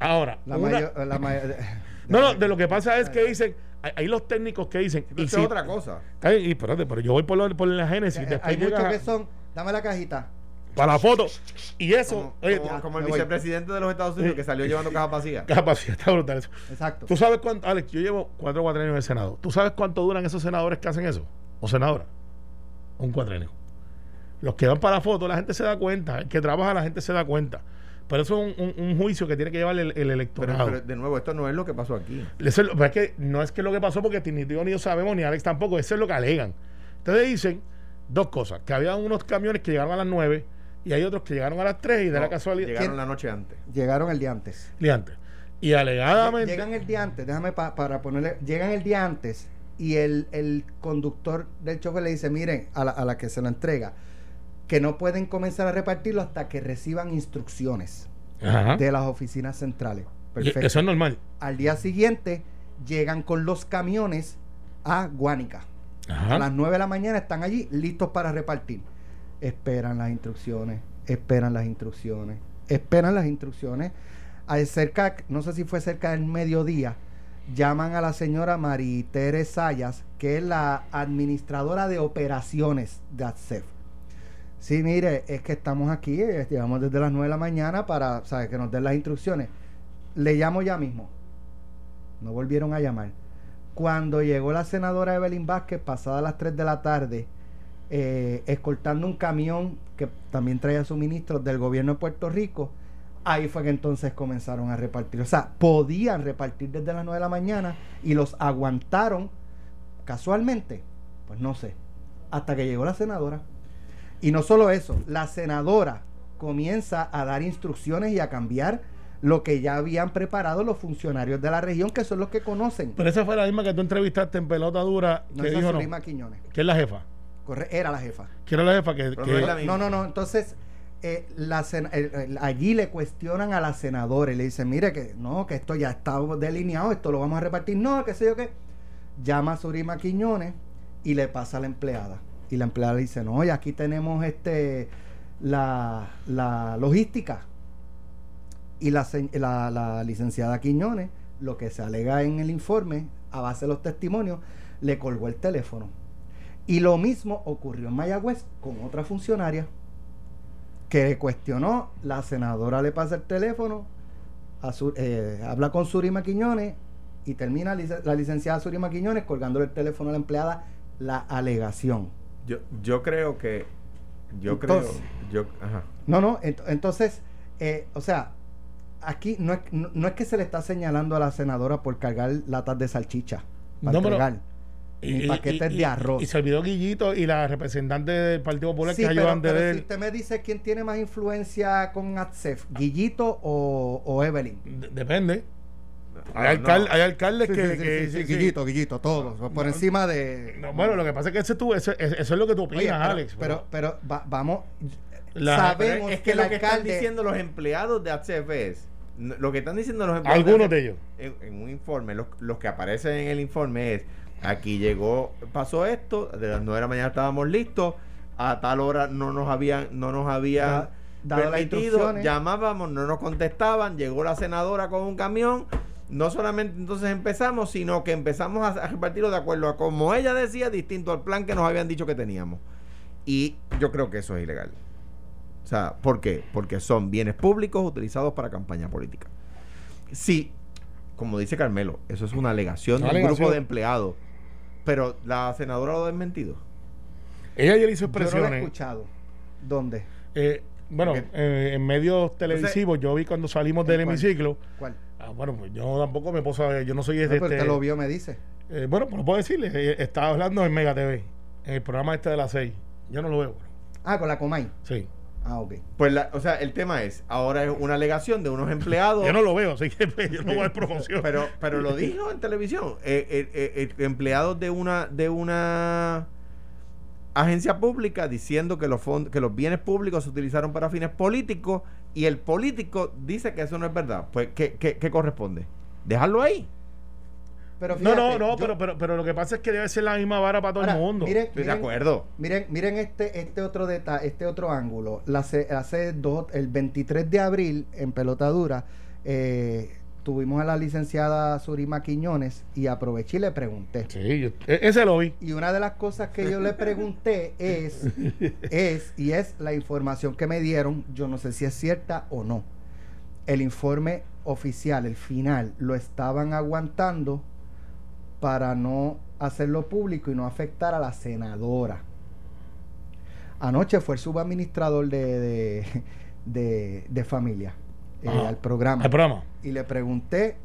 Ahora, La una- mayor- la mayor- no, no, de lo que pasa es que dicen, hay, hay los técnicos que dicen, Pero y eso si- es otra cosa. Y espérate, pero yo voy por, lo- por la génesis, Eh, Hay muchos que son, dame la cajita. para la foto, y eso, Como, oye, como- ya, como el voy. vicepresidente de los Estados Unidos que salió llevando cajas vacías. capacidad, está brutal eso. Exacto. ¿Tú sabes cuánto, Alex, yo llevo cuatro cuatrenios en el Senado. ¿Tú sabes cuánto duran esos senadores que hacen eso? ¿O senadoras? Un cuatrenio. Los que van para la foto, la gente se da cuenta. El que trabaja, la gente se da cuenta. Pero eso es un, un- un juicio que tiene que llevar el, el Pero, electorado. pero, de nuevo, esto no es lo que pasó aquí. Eso es lo- pero es que no es que lo que pasó porque ni tú ni yo sabemos, ni Alex tampoco. Eso es lo que alegan. Entonces dicen dos cosas. Que había unos camiones que llegaron a las 9 y hay otros que llegaron a las 3 y de la casualidad... Llegaron ¿Quién? la noche antes. Llegaron el día antes. Y antes. Y alegadamente... Llegan el día antes, déjame pa- para ponerle, llegan el día antes y el, el conductor del chofer le dice, miren, a la, a la que se lo entrega, que no pueden comenzar a repartirlo hasta que reciban instrucciones Ajá. de las oficinas centrales. Perfecto. Eso es normal. Al día siguiente llegan con los camiones a Guánica. Ajá. A las 9 de la mañana están allí listos para repartir. Esperan las instrucciones, esperan las instrucciones, esperan las instrucciones. Al cerca, no sé si fue cerca del mediodía, llaman a la señora Maritere Sayas, que es la administradora de operaciones de ATSEF. Sí, mire, es que estamos aquí, eh, llegamos desde las 9 de la mañana para ¿sabe? que nos den las instrucciones. Le llamo ya mismo. No volvieron a llamar. Cuando llegó la senadora Evelyn Vázquez, pasada las 3 de la tarde, eh, escoltando un camión que también traía suministros del gobierno de Puerto Rico, ahí fue que entonces comenzaron a repartir. O sea, podían repartir desde las 9 de la mañana y los aguantaron casualmente. Pues no sé. Hasta que llegó la senadora. Y no solo eso, la senadora comienza a dar instrucciones y a cambiar lo que ya habían preparado los funcionarios de la región, que son los que conocen. Pero esa fue la misma que tú entrevistaste en pelota dura, No que esa dijo es no. Quiñones. Que es la jefa. Corre- era la jefa. Que era la jefa que. Que- no es la misma. No, no, no. Entonces, eh, la allí le cuestionan a la senadora y le dicen, mire que no, que esto ya está delineado, esto lo vamos a repartir. No, qué sé yo qué. Llama a Surima Quiñones y le pasa a la empleada. Y la empleada le dice, no, y aquí tenemos este la, la logística. Y la, la, licenciada Quiñones, lo que se alega en el informe, a base de los testimonios, le colgó el teléfono. Y lo mismo ocurrió en Mayagüez con otra funcionaria que cuestionó, la senadora le pasa el teléfono, eh, habla con Surima Quiñones y termina la licenciada Surima Quiñones colgándole el teléfono a la empleada la alegación. Yo, yo creo que. Yo Entonces- creo. Yo, ajá. No, no, ent- entonces, eh, o sea, aquí no es, no, no es que se le está señalando a la senadora por cargar latas de salchicha. Para No, pero- entregar, ni paquetes de arroz. Y, se olvidó Guillito y la representante del Partido Popular Sí, que pero, ayudan de pero si él. usted me dice quién tiene más influencia con ATSEF, Guillito o, o Evelyn. De- Depende. Hay, alcal- no. hay alcaldes Sí, que. sí, que- sí, sí, sí, sí. Guillito, Guillito, todos, por No, encima de... No, bueno, lo que pasa es que ese tú, eso, eso es lo que tú opinas, Oye, pero, Alex. pero, pero va- vamos, La- sabemos Pero es que, lo que están diciendo los empleados de HCF es. Lo que están diciendo los empleados. algunos de ellos. En, en un informe, los, los que aparecen en el informe es: aquí llegó, pasó esto, de las 9 de la mañana estábamos listos, a tal hora no nos habían, no nos dado las permitido, instrucciones. llamábamos, no nos contestaban, llegó la senadora con un camión. No solamente entonces empezamos, sino que empezamos a, a repartirlo de acuerdo a como ella decía, distinto al plan que nos habían dicho que teníamos. Y yo creo que eso es ilegal. O sea, ¿por qué? Porque son bienes públicos utilizados para campaña política. Sí, como dice Carmelo, eso es una alegación de un grupo de empleados. Pero la senadora lo ha desmentido. Ella ayer hizo Yo no he expresiones. escuchado. ¿Dónde? eh, bueno, eh, en medios televisivos, yo vi cuando salimos del ¿En cuál? hemiciclo. ¿Cuál? Ah, bueno, pues yo tampoco me puedo saber, yo no soy No, este. pero usted lo vio, me dice. eh, bueno, pues lo puedo decirle. eh, estaba hablando en Mega TV, en el programa este de las 6. Yo no lo veo. bueno. Ah, con la Comay. Sí. Ah, ok. Pues, la, o sea, el tema es, ahora es una alegación de unos empleados. Yo no lo veo, así que pues, yo no voy a dar promoción. Pero, pero lo dijo en televisión. Eh, eh, eh, eh, empleados de una, de una agencia pública diciendo que los fond- que los bienes públicos se utilizaron para fines políticos y el político dice que eso no es verdad. Pues, ¿qué, qué, qué corresponde? Dejarlo ahí. Pero no, no, fíjate, no, yo- pero, pero, pero lo que pasa es que debe ser la misma vara para todo Ahora, el mundo. Miren, Estoy de acuerdo. Miren, miren este, este otro detalle, este otro ángulo. La se- hace dos, el 23 de abril en Pelotadura eh, tuvimos a la licenciada Surima Quiñones y aproveché y le pregunté. Sí, yo- e- ese lo vi. Y una de las cosas que yo le pregunté es, es, y es la información que me dieron, yo no sé si es cierta o no. El informe oficial, el final, lo estaban aguantando para no hacerlo público y no afectar a la senadora. Anoche fue el subadministrador de, de, de- de familia eh, Ajá. al programa Al programa. y le pregunté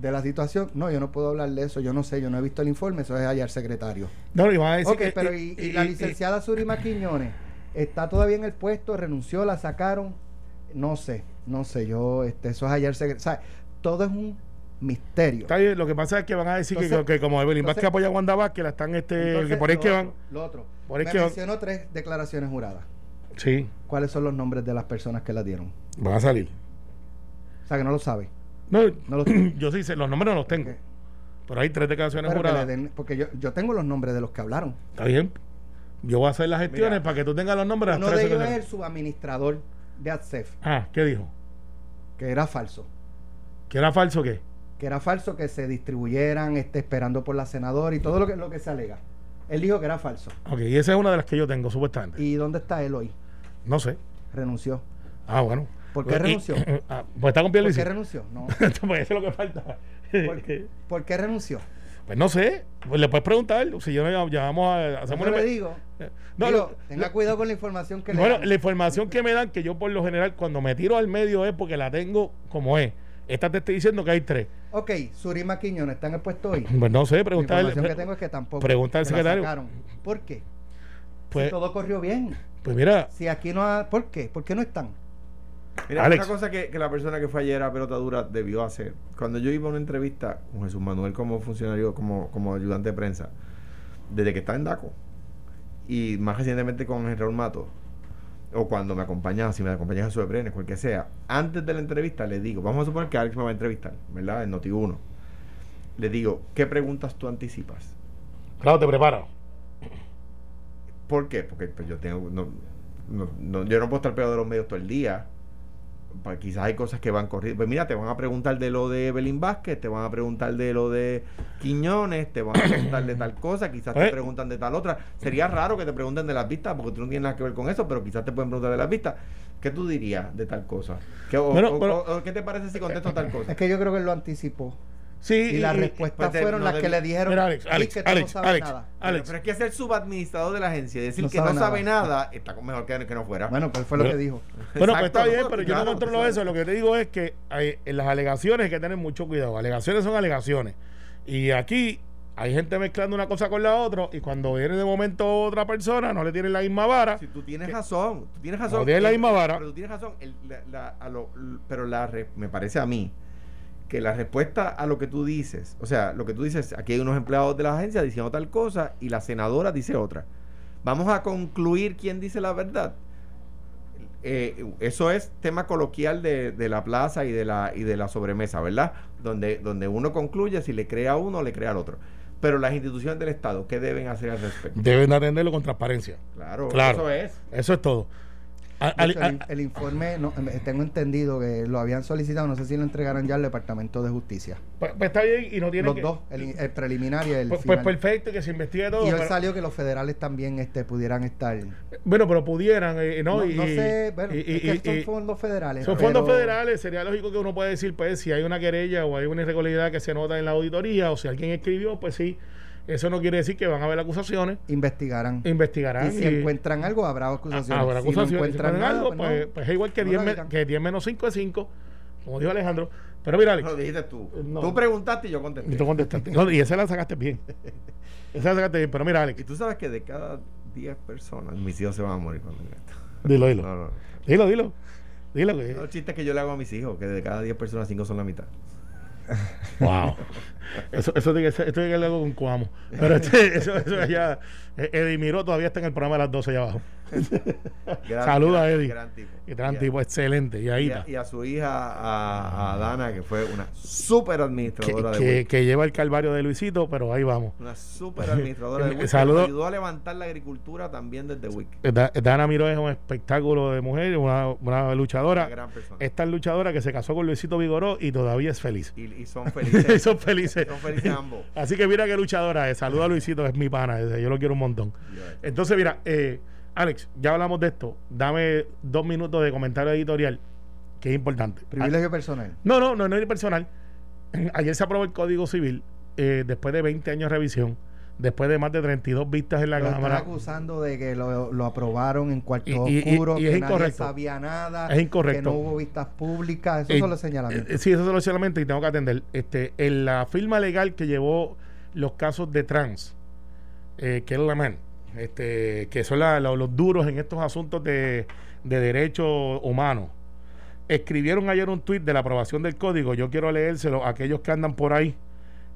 de la situación. No, yo no puedo hablar de eso, yo no sé, yo no he visto el informe, eso es allá el secretario. No, le iban a decir Ok, pero y, y la licenciada Surima Quiñones está todavía en el puesto, renunció, la sacaron. No sé, no sé, yo, este, eso es el secretario. O sea, todo es un misterio. Está bien, lo que pasa es que van a decir que- Entonces- que, como Evelyn Vázquez apoya a Wanda Vázquez, la están este, Entonces, que por ahí lo que otro, van. Lo otro. Por ahí Me que van. mencionó tres declaraciones juradas. Sí, ¿Cuáles son los nombres de las personas que las dieron? van a salir. O sea, que no lo sabe. No, No los yo sí sé, los nombres no los tengo. Ok. Pero hay tres declaraciones juradas. den- porque yo, yo tengo los nombres de los que hablaron. Está bien. Yo voy a hacer las gestiones Mira, para que tú tengas los nombres Uno de ellos es el subadministrador de ATSEF, Ah, ¿qué dijo? que era falso. ¿Que era falso qué? que era falso que se distribuyeran este, esperando por la senadora y todo lo que, lo que se alega. Él dijo que era falso. Ok, y esa es una de las que yo tengo, supuestamente. ¿Y dónde está él hoy? No sé. Renunció. Ah, bueno. ¿Por qué Y- renunció? ah, pues está con ¿Por Pierluisi. qué renunció? No. pues eso es lo que falta. ¿Por, por qué renunció? Pues no sé. Pues le puedes preguntar. Si yo no llamamos a. Hacemos una- le digo, No, digo, lo- tenga lo- cuidado con la información que le Bueno, dan. la información que me dan, que yo por lo general, cuando me tiro al medio es porque la tengo como es. Esta te estoy diciendo que hay tres. Ok, Surima Quiñones está en el puesto hoy. Pues no sé, La preguntarle. información que tengo es que tampoco. pregunta al la secretario. ¿Por qué? Pues, si todo corrió bien. pues mira, Si aquí no ha, ¿Por qué? ¿Por qué no están? Mira, Alex. una cosa que, que la persona que fue ayer a pelota dura debió hacer. Cuando yo iba a una entrevista con Jesús Manuel como funcionario, como, como ayudante de prensa, desde que está en DACO, y más recientemente con Raúl Mato, o cuando me acompañaba, si me acompañaba Jesús de Brenes, cualquier sea, antes de la entrevista le digo, vamos a suponer que Alex me va a entrevistar, ¿verdad? En Noti1. Le digo, ¿qué preguntas tú anticipas? claro, te preparas. ¿Por qué? Porque pues, yo tengo. No, no- no- yo no puedo estar pegado de los medios todo el día. Pa- quizás hay cosas que van corriendo. Pues mira, te van a preguntar de lo de Belín Vázquez, te van a preguntar de lo de Quiñones, te van a preguntar de tal cosa, quizás Pues- te preguntan de tal otra. Sería raro que te pregunten de las vistas, porque tú no tienes nada que ver con eso, pero quizás te pueden preguntar de las vistas. ¿Qué tú dirías de tal cosa? ¿Qué, o, Bueno, o- pero- o- o qué te parece si contesto tal cosa? Es que yo creo que él lo anticipó. Sí, Y las respuestas pues, fueron no las que le dijeron Mira, Alex, "Sí, Alex, que tú Alex, no sabes Alex, nada. Pero, Alex. pero es que ser subadministrador de la agencia y decir No que sabe no nada. sabe nada, está mejor que, que no fuera. Bueno, pues fue lo Pero- que dijo. Bueno, pues está bien, pero yo claro, no controlo claro. eso. Lo que te digo es que hay, en las alegaciones hay que tener mucho cuidado. Alegaciones son alegaciones. Y aquí hay gente mezclando una cosa con la otra y cuando viene de momento otra persona no le tienen la misma vara. Si tú tienes razón, tú tienes razón. No tienes la Eh, misma vara. Pero tú tienes razón. el- la- la- a lo- l- pero la re- me parece a mí que la respuesta a lo que tú dices, o sea, lo que tú dices, aquí hay unos empleados de la agencia diciendo tal cosa y la senadora dice otra. Vamos a concluir quién dice la verdad. Eh, eso es tema coloquial de, de la plaza y de la y de la sobremesa, ¿verdad? Donde, donde uno concluye si le crea a uno o le crea al otro. Pero las instituciones del Estado, ¿qué deben hacer al respecto? Deben atenderlo con transparencia. Claro, Claro. eso es. Eso es todo. A- De al- hecho, el, el informe, no, eh, tengo entendido que lo habían solicitado, no sé si lo entregaron ya al Departamento de Justicia. pues, pues está bien y no tiene Los que. dos, el, el preliminar y el Pues, pues final. perfecto, que se investigue todo. y hoy pero- salió que los federales también este, pudieran estar. bueno, pero pudieran, eh, ¿no? No, y, no sé, bueno, y- es y- que son y- fondos federales. Son fondos federales, sería lógico que uno puede decir, pues, si hay una querella o hay una irregularidad que se nota en la auditoría o si alguien escribió, pues sí, eso no quiere decir que van a haber acusaciones, Investigarán. investigarán. Y si encuentran algo, habrá acusaciones. habrá Si no acusaciones. Si encuentran nada, algo, pues, no. pues es igual que, no 10, la me- digan. que 10 menos 5 es 5, como dijo Alejandro. Pero mira, Alex, Lo dijiste tú. No. Tú preguntaste y yo y contesté. tú contestaste. No, y esa la sacaste bien. Esa la sacaste bien, pero mira, Y Alex, tú sabes que de cada 10 personas, mis hijos se van a morir cuando esto. dilo, dilo. No, no. Dilo, dilo. Dilo que. Los chistes que yo le hago a mis hijos, que de cada 10 personas, 5 son la mitad. Wow. Eso, eso tiene que ser, esto tiene que ser algo con Cuamo. Pero este, eso, eso ya. eh, Eddie Miró todavía está en el programa de las 12 allá abajo. Gran- Saluda a gran- Eddie. Gran tipo. Y gran Y a- tipo, excelente. Y Y a, y a su hija, a, a Dana, que fue una súper Que, administradora de que, que lleva el calvario de Luisito, pero ahí vamos. Una súper administradora de que Saludo- ayudó a levantar la agricultura también desde Wix. Da- Dana Miró es un espectáculo de mujer, una, una luchadora. Una gran persona. Esta luchadora que se casó con Luisito Vigoró y todavía es feliz. Y, y son y felices. son felices. son felices ambos. Así que mira qué luchadora es. Saluda a Luisito, es mi pana. Yo lo quiero un montón. Entonces, mira, eh, Alex, ya hablamos de esto. Dame dos minutos de comentario editorial, que es importante. Privilegio personal. No, no, no, no es personal. Ayer se aprobó el Código Civil, eh, después de 20 años de revisión, después de más de 32 vistas en la Lo están Cámara. acusando de que lo, lo aprobaron en cuarto Y- y- y- oscuro, y es que nadie incorrecto. sabía nada, Es incorrecto. que no hubo vistas públicas. Esos Eh, son los señalamientos. eh, sí, eso es lo solamente y tengo que atender. Este, en la firma legal que llevó los casos de trans, eh, que es la MAN, este, que son la- la- los duros en estos asuntos de, de derechos humanos, escribieron ayer un tuit de la aprobación del código. Yo quiero leérselo a aquellos que andan por ahí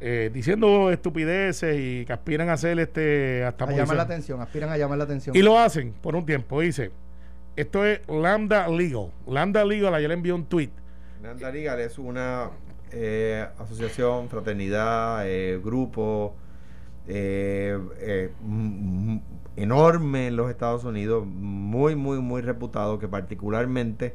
eh, diciendo estupideces y que aspiran a hacer este hasta a llamar la atención, aspiran a llamar la atención. y lo hacen por un tiempo. Dice, esto es Lambda Legal. Lambda Legal ayer le envió un tuit. Nanda Legal es una eh, asociación, fraternidad, eh, grupo eh, eh, enorme en los Estados Unidos, muy, muy, muy reputado, que particularmente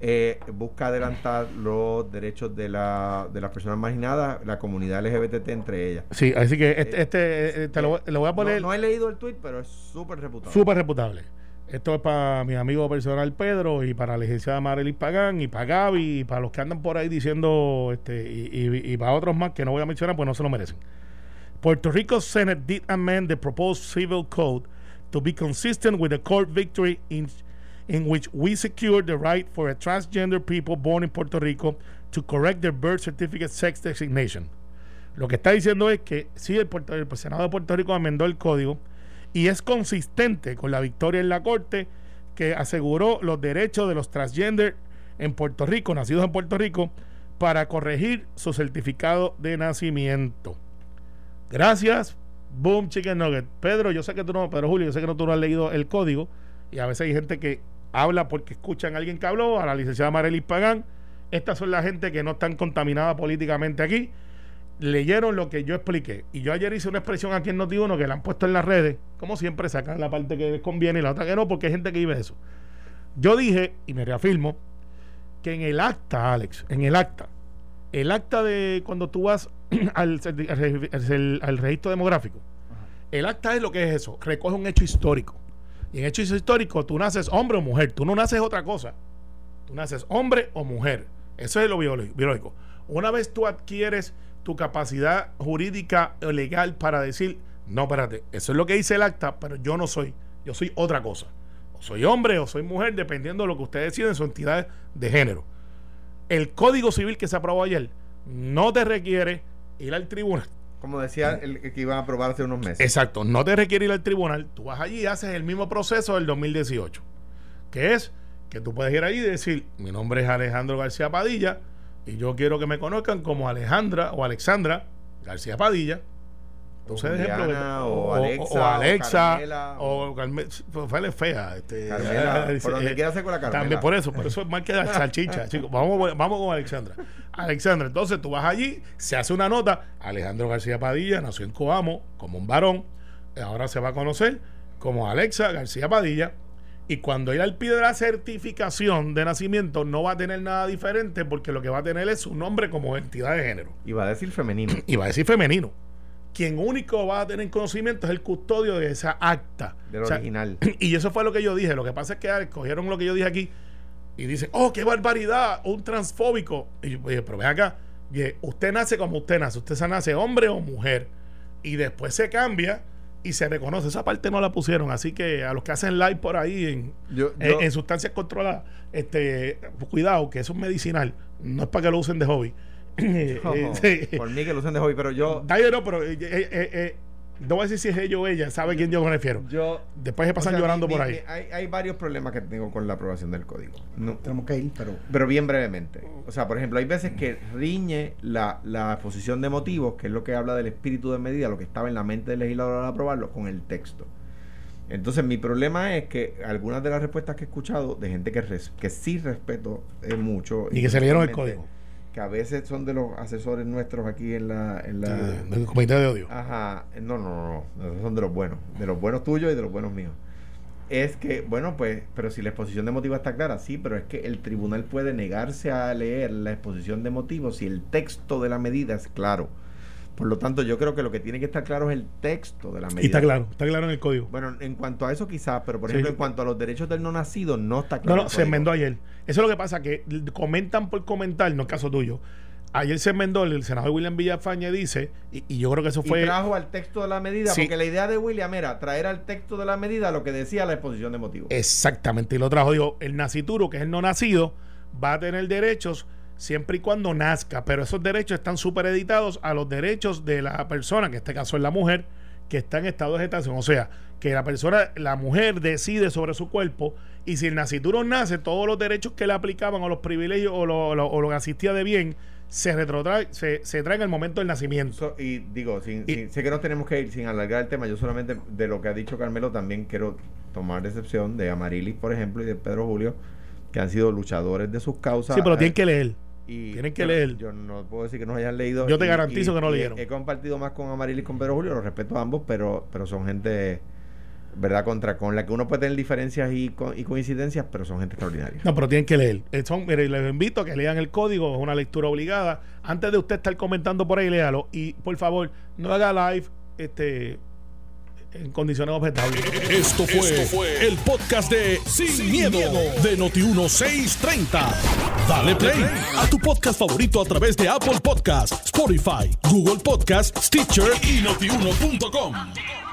eh, busca adelantar los derechos de, la, de las personas marginadas, la comunidad LGBT entre ellas. Sí, así que este, Eh, este, eh, te lo, lo voy a poner no he leído el tweet, pero es súper reputado. súper reputable. Esto es para mi amigo personal Pedro y para la licenciada Marelis Pagán y para Gaby y para los que andan por ahí diciendo este y, y- y para otros más que no voy a mencionar pues no se lo merecen. Puerto Rico Senate did amend the proposed civil code to be consistent with the court victory in, in which we secured the right for a transgender people born in Puerto Rico to correct their birth certificate sex designation. Lo que está diciendo es que sí, el, Puerto- el Senado de Puerto Rico amendó el código y es consistente con la victoria en la Corte que aseguró los derechos de los transgender en Puerto Rico, nacidos en Puerto Rico, para corregir su certificado de nacimiento. Gracias, Boom Chicken Nugget. Pedro, yo sé que tú no, Pedro Julio, yo sé que no tú no has leído el código y a veces hay gente que habla porque escuchan a alguien que habló, a la licenciada Marelis Pagán. Estas son la gente que no están contaminada políticamente aquí. Leyeron lo que yo expliqué. Y yo ayer hice una expresión aquí en Noti1 que la han puesto en las redes. Como siempre, sacan la parte que les conviene y la otra que no, porque hay gente que vive eso. Yo dije, y me reafirmo, que en el acta, Alex, en el acta, el acta de cuando tú vas al, al, al registro demográfico, el acta es lo que es eso, recoge un hecho histórico. Y en hecho histórico tú naces hombre o mujer, tú no naces otra cosa. Tú naces hombre o mujer. Eso es lo biológico. Una vez tú adquieres tu capacidad jurídica o legal para decir, no, espérate, eso es lo que dice el acta, pero yo no soy, yo soy otra cosa. O soy hombre o soy mujer, dependiendo de lo que ustedes deciden en su entidad de género. El Código Civil que se aprobó ayer no te requiere ir al tribunal. Como decía el que iban a aprobar hace unos meses. Exacto, no te requiere ir al tribunal, tú vas allí y haces el mismo proceso del 2018, que es que tú puedes ir allí y decir, mi nombre es Alejandro García Padilla y yo quiero que me conozcan como Alejandra o Alexandra García Padilla entonces, ejemplo, o, Alexa, o, Alexa, o, Carmela, fue fea. Este, Carmela, por donde quiera hacer con la Carmela. También por eso, por eso es más que la salchicha, chicos. Vamos, vamos con Alexandra. Alexandra, entonces tú vas allí, se hace una nota, Alejandro García Padilla nació en Coamo como un varón, ahora se va a conocer como Alexa García Padilla, y cuando él pide la certificación de nacimiento no va a tener nada diferente porque lo que va a tener es su nombre como entidad de género. Y va a decir femenino. Y va a decir femenino quien único va a tener conocimiento es el custodio de esa acta. Del original. Y eso fue lo que yo dije. Lo que pasa es que cogieron lo que yo dije aquí y dicen, oh, qué barbaridad, un transfóbico. Y yo dije, pero ven acá, usted nace como usted nace, usted se nace hombre o mujer. Y después se cambia y se reconoce. Esa parte no la pusieron. Así que a los que hacen live por ahí en, en sustancias controladas, este, cuidado, que eso es medicinal. No es para que lo usen de hobby. Por mí que lo usen de hobby, pero yo. no, pero eh, eh, eh, no voy a decir si es ellos o ella, sabe a quién yo me refiero. Yo, Después se pasan llorando por ahí. hay, hay, varios problemas que tengo con la aprobación del código. No, Tenemos que ir, pero. Pero bien brevemente. O sea, por ejemplo, hay veces que riñe la, la exposición de motivos, que es lo que habla del espíritu de medida, lo que estaba en la mente del legislador al aprobarlo, con el texto. Entonces, mi problema es que algunas de las respuestas que he escuchado de gente que, que sí respeto mucho. Y que se leyeron el código que a veces son de los asesores nuestros aquí en la... En la del comité de odio. Ajá, no, no, no, son de los buenos, de los buenos tuyos y de los buenos míos. Es que, bueno, pues, pero si la exposición de motivos está clara, sí, pero es que el tribunal puede negarse a leer la exposición de motivos si el texto de la medida es claro. Por lo tanto, yo creo que lo que tiene que estar claro es el texto de la medida. Y está claro, está claro en el código. Bueno, en cuanto a eso quizás, pero por ejemplo, en cuanto a los derechos del no nacido, no está claro. No, no, se enmendó ayer. Eso es lo que pasa, que comentan por comentar, no es caso tuyo. Ayer se enmendó, el senador William Villafañe dice, y, yo creo que eso fue... Y trajo al texto de la medida, porque la idea de William era traer al texto de la medida lo que decía la exposición de motivos. Exactamente, y lo trajo, digo, el nacituro, que es el no nacido, va a tener derechos siempre y cuando nazca, pero esos derechos están supereditados a los derechos de la persona, que en este caso es la mujer, que está en estado de gestación. O sea, que la persona, la mujer decide sobre su cuerpo y si el nacituro nace, todos los derechos que le aplicaban o los privilegios o lo, que asistía de bien se retrotrae, se, se trae en el momento del nacimiento. y digo, sin, sé que no tenemos que ir sin alargar el tema, yo solamente de lo que ha dicho Carmelo también quiero tomar excepción de Amarilis, por ejemplo, y de Pedro Julio, que han sido luchadores de sus causas. Sí, pero tienen que leer tienen que leer. Yo no puedo decir que no hayan leído. Yo te garantizo que no leyeron. He, compartido más con Amaril y con Pedro Julio, los respeto a ambos, pero, pero son gente, ¿verdad? Contra con la que uno puede tener diferencias y, y coincidencias, pero son gente extraordinaria. No, pero tienen que leer. Eh, son, mire, les invito a que lean el código, es una lectura obligada. Antes de usted estar comentando por ahí, léalo. Y por favor, no haga live este en condiciones objetables. Esto fue, el podcast de Sin, miedo, de Noti1630. Dale play a tu podcast favorito a través de Apple Podcasts, Spotify, Google Podcasts, Stitcher y notiuno.com.